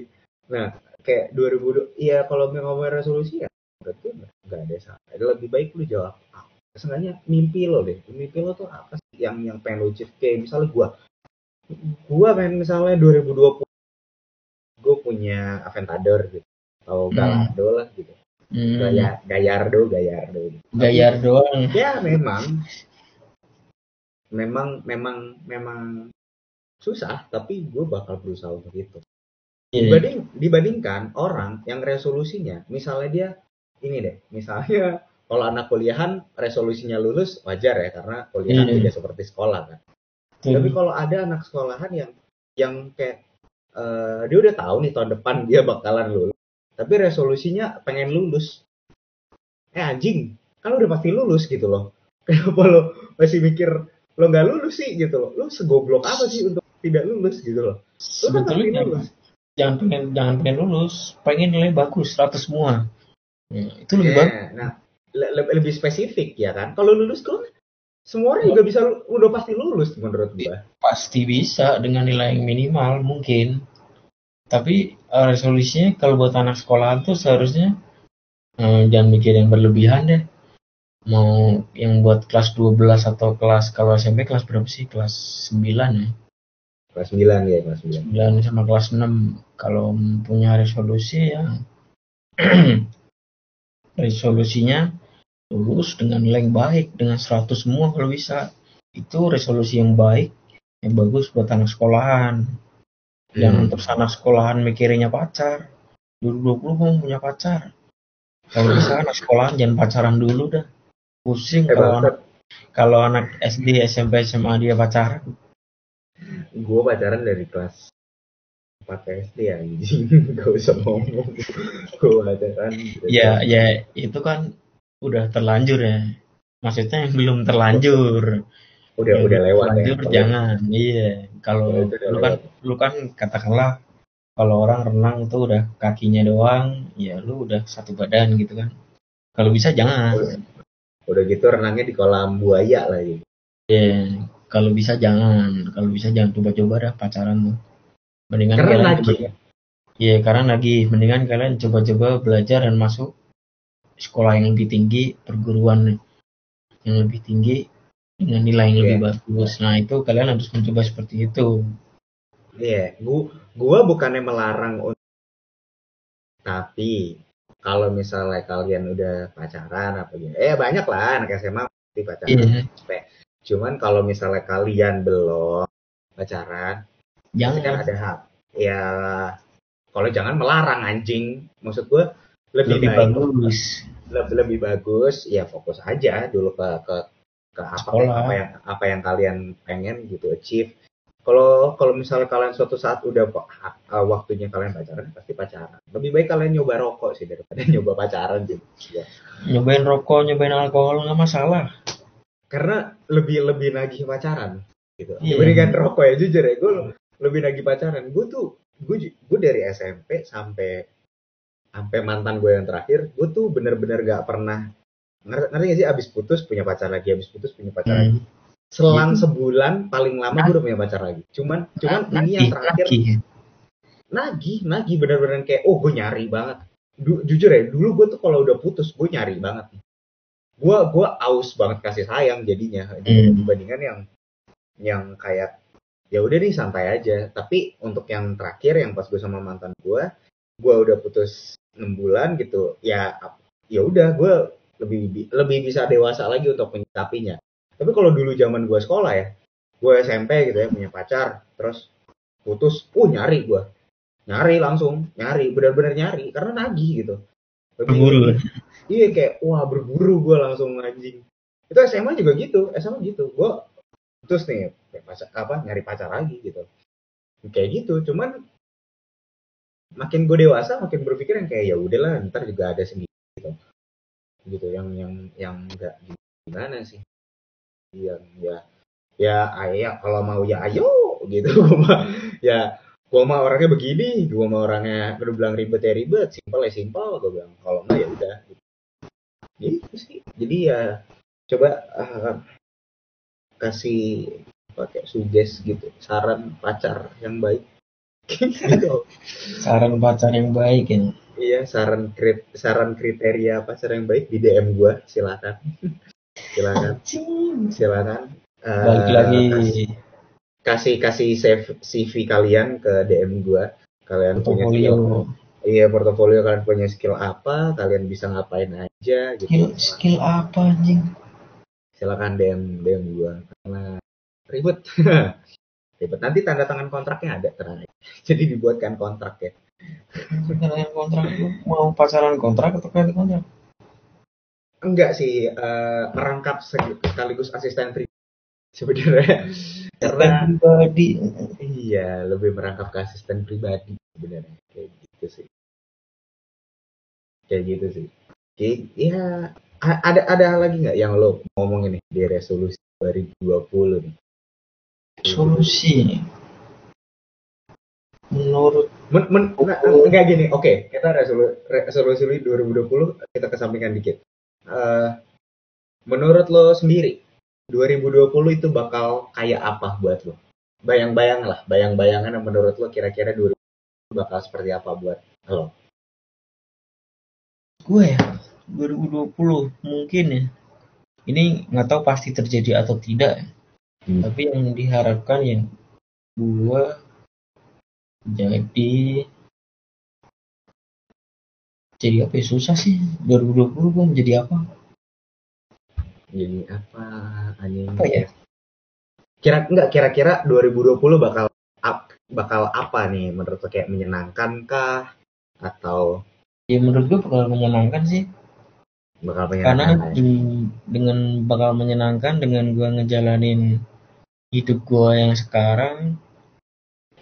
nah kayak 2020, iya kalau mau ngomongin resolusi ya berarti nggak ada salah. Lebih baik lu jawab. ah, Seenggaknya mimpi lo deh. Mimpi lo tuh apa sih yang yang pengen lu achieve? Kayak misalnya gua, gua pengen misalnya 2020 gue punya Aventador gitu atau Hmm. Gallardo lah gitu Hmm, Gaya, Gayardo Gayardo gitu. Gayar doang. ya memang memang memang memang susah tapi gue bakal berusaha untuk itu. Dibanding dibandingkan orang yang resolusinya misalnya dia ini deh misalnya kalau anak kuliahan resolusinya lulus wajar ya karena kuliahan Iya. tidak seperti sekolah kan. Tapi kalau ada anak sekolahan yang yang kayak eh, dia udah tahu nih tahun depan dia bakalan lulus tapi resolusinya pengen lulus. Eh anjing kan udah pasti lulus gitu loh. Kenapa lo masih mikir lo nggak lulus sih? gitu loh. Lo segoblok apa sih untuk tidak lulus gitu loh? Lo kan pasti lulus jangan pengen jangan pengen lulus pengen nilai bagus 100 semua. Ya, itu lebih Iya, bagus. nah le- le- lebih spesifik ya kan? Kalau lulus tuh semua orang juga bisa udah pasti lulus menurut gua. Pasti bisa dengan nilai yang minimal mungkin. Tapi eh, resolusinya kalau buat anak sekolahan tuh seharusnya eh, jangan mikir yang berlebihan deh. Mau yang buat kelas 12 atau kelas kalau SMP kelas berapa sih? Kelas 9 ya kelas 9 ya kelas 9 9 sama kelas 6 kalau punya resolusi ya. Resolusinya lulus dengan nilai yang baik dengan 100 semua kalau bisa. Itu resolusi yang baik yang bagus buat anak sekolahan. Jangan Hmm. terus anak sekolahan mikirinnya pacar. Dulu 20 mau punya pacar. Kalau bisa anak sekolahan jangan pacaran dulu dah. Pusing eh kalau anak kalau anak SD SMP SMA dia pacaran gue pacaran dari kelas 4 SD anjing. Gak usah ngomong. Gue pacaran. Ya kelas- ya itu kan udah terlanjur ya. Maksudnya yang belum terlanjur. Udah Yang udah lewat ya. terlanjur Kalau- jangan iya. Kalau udah lu kan lewat. lu kan katakanlah kalau orang renang itu udah kakinya doang ya lu udah satu badan gitu kan. Kalau bisa jangan. Udah, udah gitu renangnya di kolam buaya lagi ya kalau bisa jangan kalau bisa jangan coba-coba dah pacaran tuh mendingan karena kalian lagi coba- Iya, karena lagi mendingan kalian coba-coba belajar dan masuk sekolah yang lebih tinggi, perguruan yang lebih tinggi dengan nilai yang lebih Iya. bagus. Nah, itu kalian harus mencoba seperti itu. Iya, gua gua bukannya melarang untuk tapi kalau misalnya kalian udah pacaran apa gitu, eh banyak lah anak SMA pasti pacaran. Iya, Cuman kalau misalnya kalian belum pacaran, pasti kan jangan ada hak. Ya kalau jangan melarang anjing. Maksud gua lebih, lebih baik bagus. lebih, lebih bagus ya fokus aja dulu ke ke ke apa Sekolah. apa yang apa yang kalian pengen gitu achieve kalau kalau misalnya kalian suatu saat udah uh, waktunya kalian pacaran pasti pacaran lebih baik kalian nyoba rokok sih daripada nyoba pacaran sih Ya. Nyobain rokok, nyobain alkohol nggak masalah. Karena lebih lebih nagih pacaran gitu Iya. dibandingkan rokok ya jujur ya gue lebih nagih pacaran gue tuh gue gue dari SMP sampai sampai mantan gue yang terakhir gue tuh bener-bener gak pernah ngerti, ngerti gak sih abis putus punya pacar lagi abis putus punya pacar lagi Hmm. selang Itu. sebulan paling lama gue udah punya pacar lagi cuman cuman ini yang terakhir nagih. nagih nagih bener-bener kayak oh gue nyari banget Du- jujur ya dulu gue tuh kalau udah putus gue nyari banget gue gue aus banget kasih sayang jadinya. Hmm. dibandingkan yang yang kayak ya udah nih santai aja. Tapi untuk yang terakhir yang pas gue sama mantan gue gue udah putus enam bulan gitu ya ya udah gue lebih bi- lebih bisa dewasa lagi untuk menyikapinya. Tapi kalau dulu zaman gue sekolah ya gue SMP gitu ya punya pacar terus putus uh nyari gue nyari langsung nyari benar-benar nyari karena nagih gitu Berburu. iya kayak wah berburu gue langsung anjing. Itu SMA juga gitu SMA gitu. Gue terus nih kayak pacar apa nyari pacar lagi gitu. Kayak gitu cuman makin gue dewasa makin berpikir yang kayak ya udahlah ntar juga ada sendiri gitu. Gitu yang yang yang enggak gimana sih. Yang ya ya ayo kalau mau ya ayo gitu. Ya gue mah orangnya begini gue mah orangnya udah bilang ribet ya ribet simpel ya simpel gue bilang. Kalau enggak ya udah. Gitu sih. Jadi ya coba eh, kasih pakai suges gitu saran pacar yang baik. Gitu Saran pacar yang baik ya. iya saran krit saran kriteria pacar yang baik di DM gua silakan. Silakan. Silakan. Eh, Balik lagi. kasih kasih save CV kalian ke DM gua. Kalian punya skill iya portofolio kalian punya skill apa kalian bisa ngapain aja gitu. Skill, skill apa anjing? silakan DM DM gua karena ribet. Ribet. Nanti tanda tangan kontraknya ada aja. jadi dibuatkan kontrak ya. Sekarang kontrak mau pacaran kontrak atau kredit kontrak? enggak sih eh, merangkap sekaligus asisten pribadi sebenarnya karena pribadi. iya lebih merangkap ke asisten pribadi sebenarnya. Kayak gitu sih. Kayak gitu sih. Kayak ya ada ada lagi nggak yang lo ngomongin nih di resolusi 2020 nih? Solusi. Menurut men, men, nah, enggak gini. Oke kita resolu, resolusi 2020 kita kesampingkan dikit. Eh, menurut lo sendiri 2020 itu bakal kayak apa buat lo bayang-bayang lah bayang-bayangan yang menurut lo kira-kira 2020 bakal seperti apa buat lo gue ya 2020 mungkin ya. Ini nggak tahu pasti terjadi atau tidak. ya. Hmm. Tapi yang diharapkan ya gue jadi jadi apa ya susah sih 2020 gue menjadi apa jadi apa anjing? Apa ya? kira enggak kira-kira 2020 bakal ap- bakal apa nih? Menurut lo kayak menyenangkan kah? Atau? Ya menurut gue bakal menyenangkan sih. Bakal karena menyenangkan ya? mm, dengan bakal menyenangkan dengan gue ngejalanin hidup gue yang sekarang.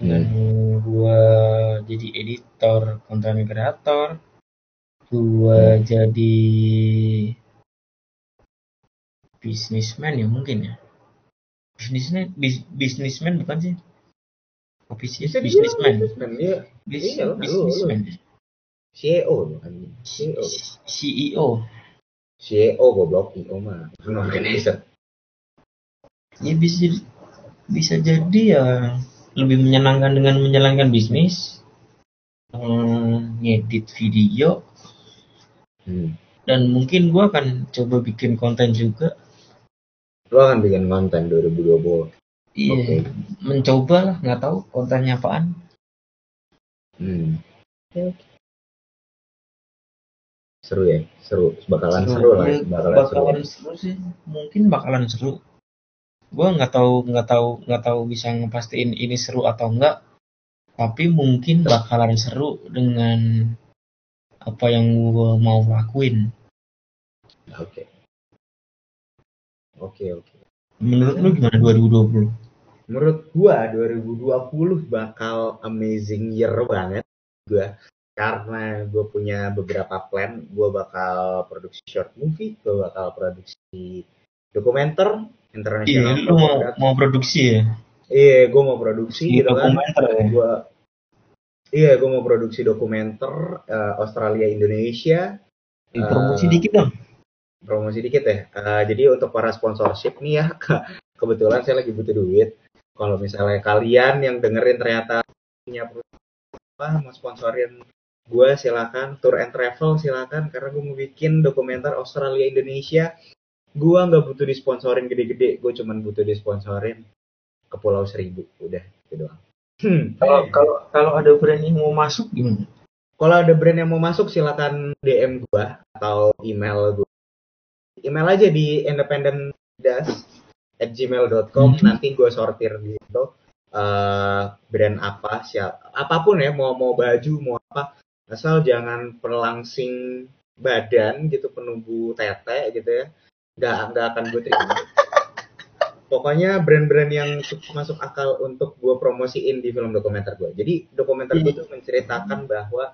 Dan gue jadi editor konten kreator gue jadi bisnismen ya mungkin ya. Bisnismen bis, bisnismen bukan sih? Bisa dibilang bisnismen businessman. Ya Bis, Iya bisnismen CEO anjing CEO CEO CEO goblok. IO mah. Organizer ya bisa bisa jadi ya lebih menyenangkan dengan menjalankan bisnis. Hmm, ngedit video. Hmm. dan mungkin gua akan coba bikin konten juga lo akan bikin konten 2020 iya. Oke. mencoba lah nggak tahu kontennya apaan. Hmm. seru ya seru. Bakalan seru, lah Ya, bakalan, bakalan seru seru sih. Mungkin bakalan seru. Gua nggak tahu nggak tahu nggak tahu bisa ngepastiin ini seru atau enggak tapi mungkin bakalan seru dengan apa yang gua mau lakuin. Oke oke oke menurut lu gimana 2020 menurut gua 2020 bakal amazing year banget gua karena gue punya beberapa plan gue bakal produksi short movie gue bakal produksi dokumenter internasional Iya, lu mau mau produksi ya? iya gue mau produksi gitu kan ya? gue iya gue mau produksi dokumenter eh, Australia Indonesia promosi Eh, dikit dong. Promosi dikit ya. Eh, jadi untuk para sponsorship nih ya ke- kebetulan saya lagi butuh duit. Kalau misalnya kalian yang dengerin ternyata punya apa mau sponsorin gue silakan. Tour and travel silakan. Karena gue mau bikin dokumenter Australia Indonesia. Gue nggak butuh disponsorin gede-gede. Gue cuman butuh disponsorin ke Pulau Seribu. Udah gitu doang. Hmm. Kalau kalau kalau ada brand yang mau masuk gimana? Kalau ada brand yang mau masuk silakan DM gua atau email gua. Email aja di independendas@gmail.com Mhm. nanti gua sortir di situ. Eh, brand apa siapa apa pun ya mau mau baju mau apa. Asal jangan perlangsing badan gitu penumbu tete gitu ya. Nggak nggak akan gue terima. Pokoknya brand-brand yang masuk akal untuk gue promosiin di film dokumenter gue. Jadi dokumenter gue tuh menceritakan bahwa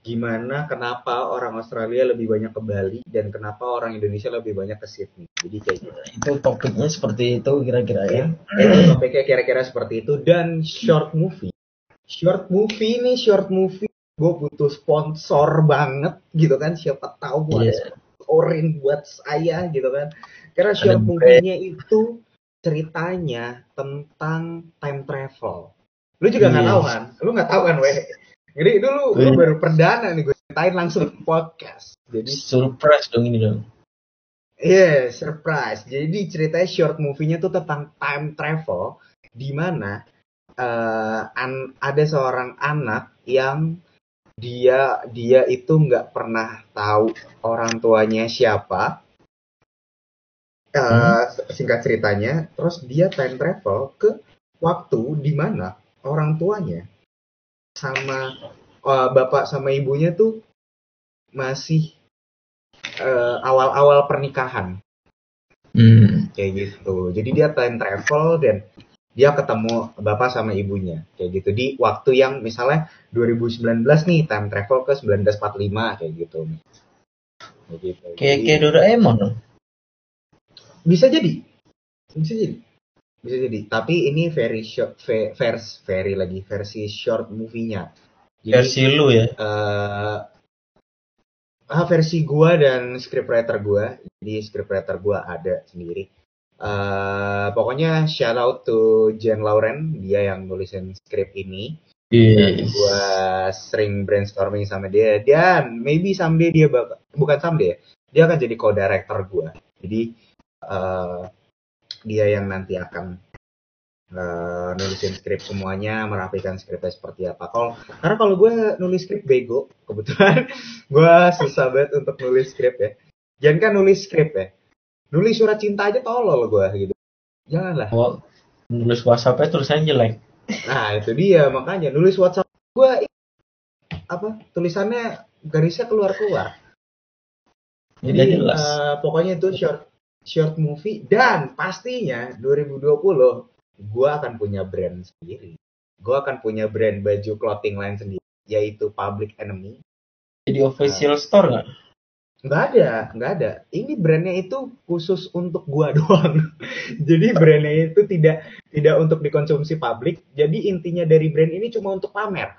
gimana kenapa orang Australia lebih banyak ke Bali dan kenapa orang Indonesia lebih banyak ke Sydney. Jadi kayak gitu. Itu topiknya seperti itu kira-kira ya. Itu topiknya kira-kira seperti itu dan short movie. Short movie nih short movie gue butuh sponsor banget gitu kan siapa tahu Iya. ada sponsorin buat saya gitu kan karena short movie-nya itu ceritanya tentang time travel lu juga nggak Iya. tahu kan lu nggak tahu kan weh jadi dulu lu Iya. baru perdana nih gue ceritain langsung di podcast jadi Surprise dong ini dong. Iya, surprise. Jadi ceritanya short movie-nya tuh tentang time travel di mana eh, an- ada seorang anak yang dia dia itu nggak pernah tahu orang tuanya siapa. Eh, Singkat ceritanya, terus dia time travel ke waktu di mana orang tuanya sama eh, bapak sama ibunya tuh masih eh, awal-awal pernikahan. Hmm. kayak gitu. Jadi dia time travel dan dia ketemu bapak sama ibunya. Kayak gitu. Di waktu yang misalnya 2019 nih time travel ke 1945 kayak gitu. Kayak gitu. Kayak kayak Doraemon dong. bisa jadi. Bisa jadi bisa jadi. Tapi ini very short ve- vers very lagi versi short movie-nya. Jadi Versi lu ya. eh ah, versi gua dan scriptwriter gua. Jadi scriptwriter gua ada sendiri. Eh pokoknya shout out to Jen Lauren. Dia yang nulisin skrip ini. Yes. gua sering brainstorming sama dia. Dan maybe someday dia bakal bukan someday ya, dia akan jadi co-director gua. Jadi eh dia yang nanti akan eh, nulisin skrip semuanya merapikan skripnya seperti apa kalau karena kalau gue nulis skrip bego kebetulan gue susah banget untuk nulis skrip ya jangan kan nulis skrip ya nulis surat cinta aja tolol gue gitu janganlah Wah, nulis WhatsApp-nya tulisannya jelek. Nah itu dia makanya nulis WhatsApp gua apa tulisannya garisnya keluar keluar. Jadi Jadi jelas. eh, pokoknya itu short short movie dan pastinya 2020 gua akan punya brand sendiri. Gua akan punya brand baju clothing line sendiri yaitu Public Enemy. Jadi official store nggak? Nggak ada, nggak ada. Ini brandnya itu khusus untuk gua doang. Jadi brandnya itu tidak tidak untuk dikonsumsi publik. Jadi intinya dari brand ini cuma untuk pamer.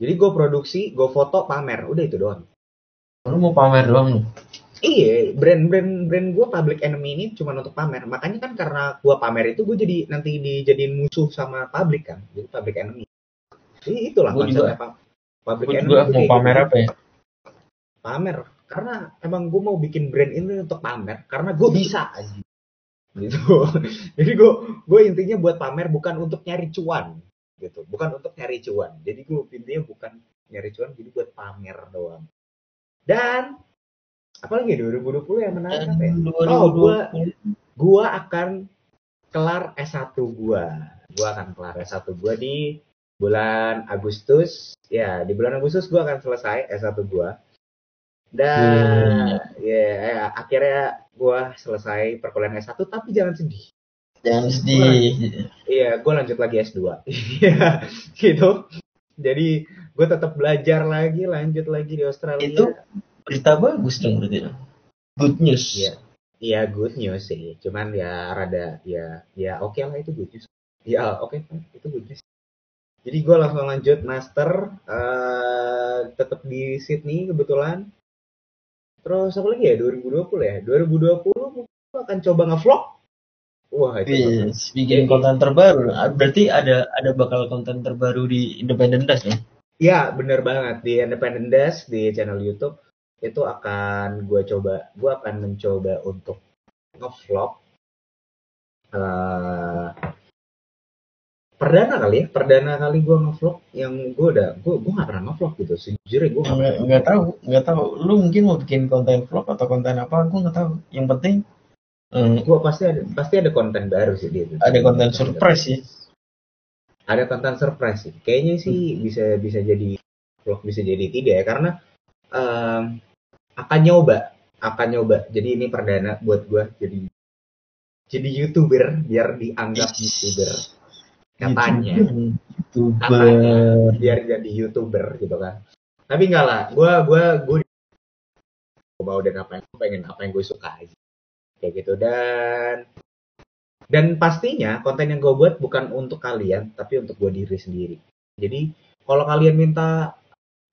Jadi gue produksi, gue foto, pamer, udah itu doang. Lu mau pamer doang lu. Iya, brand-brand brand gue public enemy ini cuma untuk pamer. Makanya kan karena gue pamer itu gue jadi nanti dijadiin musuh sama publik kan. Jadi public enemy. Jadi itulah Gua konsepnya juga-. Public Gue enemy. juga itu mau pamer gitu. apa ya? pamer karena emang gue mau bikin brand ini untuk pamer karena gue bisa aja gitu jadi gue gue intinya buat pamer bukan untuk nyari cuan gitu bukan untuk nyari cuan jadi gue intinya bukan nyari cuan jadi buat pamer doang dan apalagi 2020 yang menarik apa ya? Oh, gua- 2020. gua akan kelar S1 gua. Gua akan kelar S1 gua di bulan Agustus. Ya, di bulan Agustus gua akan selesai S1 gua. Dan ya eh, akhirnya gua selesai perkuliahan S1 tapi jangan sedih. Jangan sedih. Iya, gua lanjut lagi S2. Iya, gitu. Jadi gue tetap belajar lagi, lanjut lagi di Australia. Itu berita bagus dong berarti. Good news. Iya. Iya good news sih, cuman ya rada ya ya oke lah itu good news. Ya oke itu good news. Jadi gue langsung lanjut master, eh tetap di Sydney kebetulan. Terus apa lagi ya 2020 ya? 2020 mungkin gua akan coba ngevlog. Wah itu Yes, bikin konten terbaru. Ah, Berarti ada ada bakal konten terbaru di Independent Dash ya? Ya bener banget di Independent Dash di channel YouTube itu akan gue coba, gue akan mencoba untuk ngevlog. eh perdana kali ya, perdana kali gue ngevlog yang gue udah, gue gue gak pernah ngevlog gitu, sejujurnya gue gak Nggak, nggak tahu, nggak tahu. Lu mungkin mau bikin konten vlog atau konten apa? Gue nggak tahu. Yang penting eh, gue pasti ada pasti ada konten baru sih dia. ada konten surprise sih. Ada konten surprise sih. Kayaknya sih bisa bisa jadi vlog bisa jadi tidak ya karena em, akan nyoba akan nyoba. Jadi ini perdana buat gue jadi jadi youtuber biar dianggap youtuber katanya YouTuber. Katanya. biar jadi youtuber gitu kan. Tapi enggak lah, gue gue gue mau dan apa yang gua pengen apa yang gue suka aja kayak gitu dan dan pastinya konten yang gue buat bukan untuk kalian tapi untuk gue diri sendiri jadi kalau kalian minta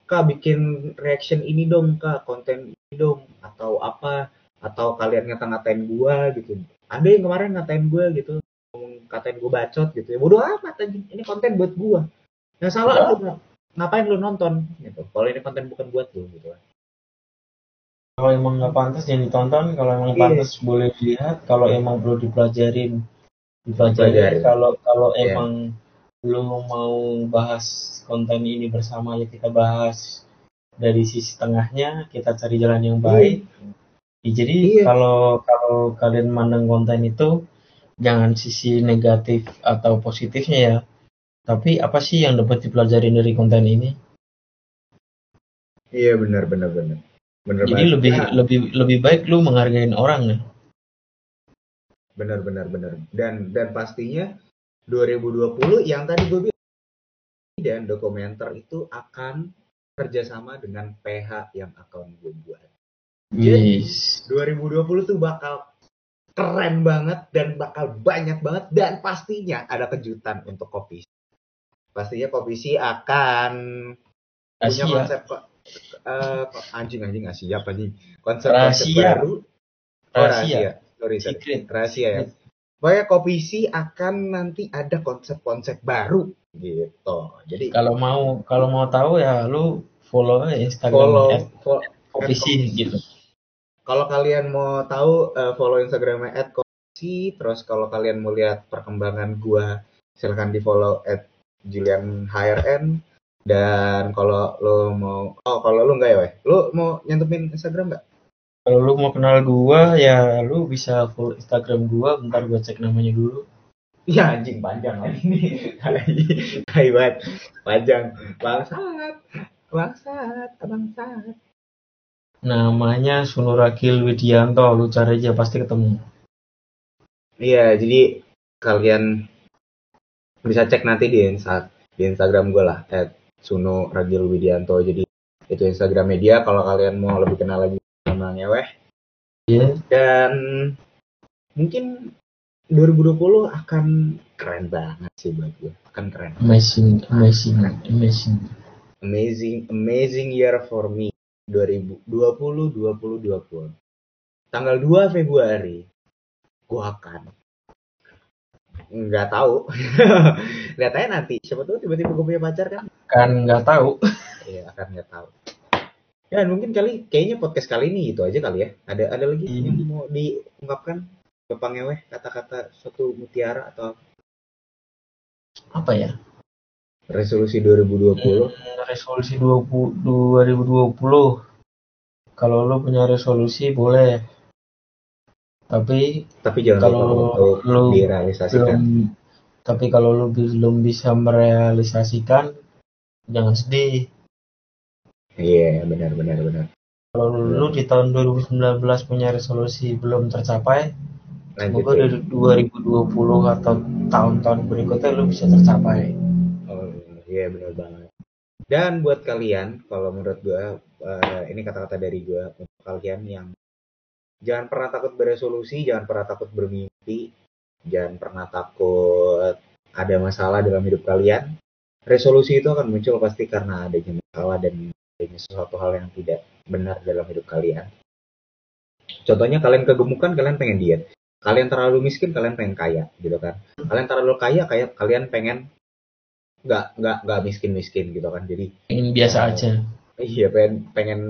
kak bikin reaction ini dong kak konten ini dong atau apa atau kalian ngata-ngatain gue gitu ada yang kemarin ngatain gue gitu ngomong katain gue bacot gitu ya bodoh amat anjing ini konten buat gue yang salah lu ngapain lu nonton gitu kalau ini konten bukan buat lu gitu kan Kalau emang nggak pantas jangan ditonton. Kalau emang Iya. pantas boleh dilihat. Kalau emang perlu dipelajarin, dipelajarin. Dipelajarin. Kalau kalau Iya. emang lu mau bahas konten ini bersama ya kita bahas dari sisi tengahnya. Kita cari jalan yang baik. Ya, jadi Iya. kalau kalau kalian mandang konten itu jangan sisi negatif atau positifnya ya. Tapi apa sih yang dapat dipelajari dari konten ini? iya benar benar benar benar Jadi banget. lebih Nah, lebih lebih baik lu menghargai orang nih. benar benar benar dan dan pastinya 2020 yang tadi gue bilang dan dokumenter itu akan kerjasama dengan PH yang akan gue buat Jadi, Yes. 2020 tuh bakal keren banget dan bakal banyak banget dan pastinya ada kejutan untuk kopi pastinya kopi akan punya Asia. konsep ko- eh, ko- anjing anjing Asia apa nih konsep konsep baru oh, Rahasia. rahasia sorry, sorry. Secret. rahasia ya Pokoknya kopisi akan nanti ada konsep-konsep baru gitu. Jadi Kalau mau kalau mau tahu ya lu follow Instagram follow, at fo- Kopisi gitu. kalau kalian mau tahu eh, follow Instagramnya @kopisi terus kalau kalian mau lihat perkembangan gua silahkan di follow at Julian HRN dan kalau lo mau oh kalau lu enggak ya weh? Lu mau nyantumin Instagram nggak Kalau lu mau kenal gua ya lu bisa follow Instagram gua, bentar gua cek namanya dulu. Ya anjing panjang lagi nih. Hai banget. Panjang. Bangsat. Bangsat. Bangsat. Namanya Sunuragil Widianto, lu cari aja pasti ketemu. Iya, jadi kalian bisa cek nanti di Insta di Instagram gue lah at Suno Ragil Widianto. Jadi itu Instagram media kalau kalian mau lebih kenal lagi sama Ngeweh. Iya. Dan mungkin 2020 akan keren banget sih buat gue. Akan keren. Amazing, amazing, amazing. amazing amazing year for me 2020 2020 tanggal 2 Februari gua akan nggak tahu lihat aja nanti siapa tahu tiba-tiba gue punya pacar kan Kan nggak tahu. iya akan nggak tahu ya mungkin kali kayaknya podcast kali ini gitu aja kali ya ada ada lagi Iya. yang mau diungkapkan Ngeweh kata-kata suatu mutiara atau Apa ya? resolusi 2020 Hmm, resolusi 20, 2020. Kalau lu punya resolusi boleh. Tapi tapi jangan Kalau lu direalisasikan belum tapi kalau lu belum bisa merealisasikan jangan sedih. Iya benar benar benar Kalau lu di tahun 2019 punya resolusi belum tercapai, lanjut semoga ya. dari 2020 atau tahun-tahun berikutnya lu bisa tercapai. Oh iya benar banget. Dan buat kalian, kalau menurut gua eh, ini kata-kata dari gua untuk kalian yang jangan pernah takut beresolusi, jangan pernah takut bermimpi, jangan pernah takut ada masalah dalam hidup kalian. Resolusi itu akan muncul pasti karena adanya masalah dan adanya sesuatu hal yang tidak benar dalam hidup kalian. Contohnya kalian kegemukan, kalian pengen diet. Kalian terlalu miskin, kalian pengen kaya, gitu kan. Kalian terlalu kaya, kayak kalian pengen nggak nggak nggak miskin miskin gitu kan jadi Ingin biasa aja. iya pengen pengen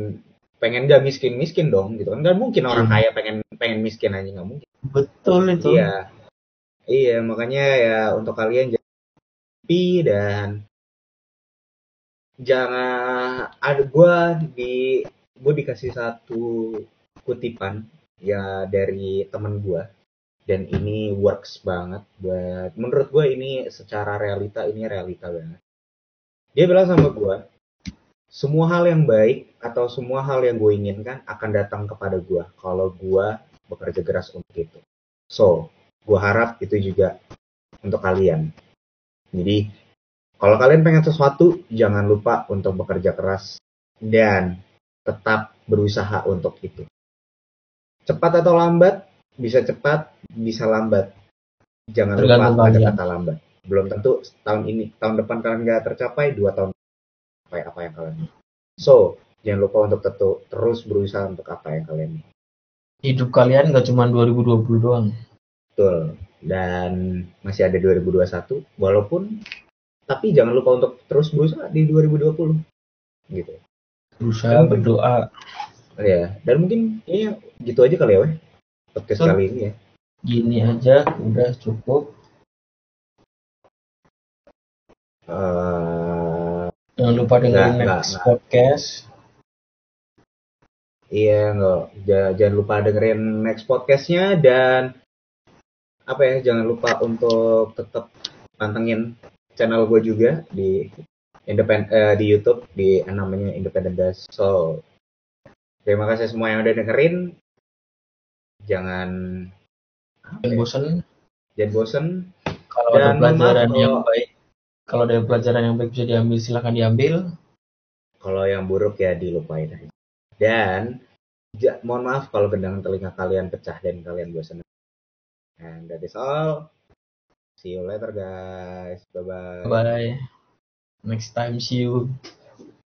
pengen nggak miskin miskin dong gitu kan nggak mungkin orang Hmm. kaya pengen pengen miskin aja nggak mungkin Betul itu. iya iya makanya ya untuk kalian mimpi dan jangan ada gua di gue dikasih satu kutipan ya dari temen gua. Dan ini works banget buat menurut gue ini secara realita ini realita banget. Dia bilang sama gue semua hal yang baik atau semua hal yang gue inginkan akan datang kepada gue kalau gue bekerja keras untuk itu. So gue harap itu juga untuk kalian. Jadi kalau kalian pengen sesuatu jangan lupa untuk bekerja keras dan tetap berusaha untuk itu cepat atau lambat bisa cepat bisa lambat jangan Tergantung lupa ada kata lambat belum tentu tahun ini tahun depan kalian nggak tercapai dua tahun capai apa yang kalian mau. so jangan lupa untuk tetu- terus berusaha untuk apa yang kalian mau. Hidup kalian gak cuma 2020 doang. betul dan masih ada 2021 walaupun tapi jangan lupa untuk terus berusaha di 2020 gitu Berusaha Mungkin- berdoa. ya dan mungkin kayaknya gitu aja kali ya weh podcast Betul. kali ini ya Gini aja udah cukup. Eh, Jangan lupa dengerin Nggak, next nggak, podcast. Iya, nggak. Ja- Jangan lupa dengerin next podcastnya dan apa ya, jangan lupa untuk tetap pantengin channel gue juga di independ eh, di YouTube di namanya Independent Dash. So, terima kasih semua yang udah dengerin. Jangan Yang bosen. Jangan bosen. Kalau Dan ada pelajaran yang baik kalau ada pelajaran yang baik bisa diambil silahkan diambil. Kalau yang buruk ya dilupain aja. Dan ja- mohon maaf kalau gendang telinga kalian pecah dan kalian bosan and that is all see you later guys. Bye bye bye. Next time see you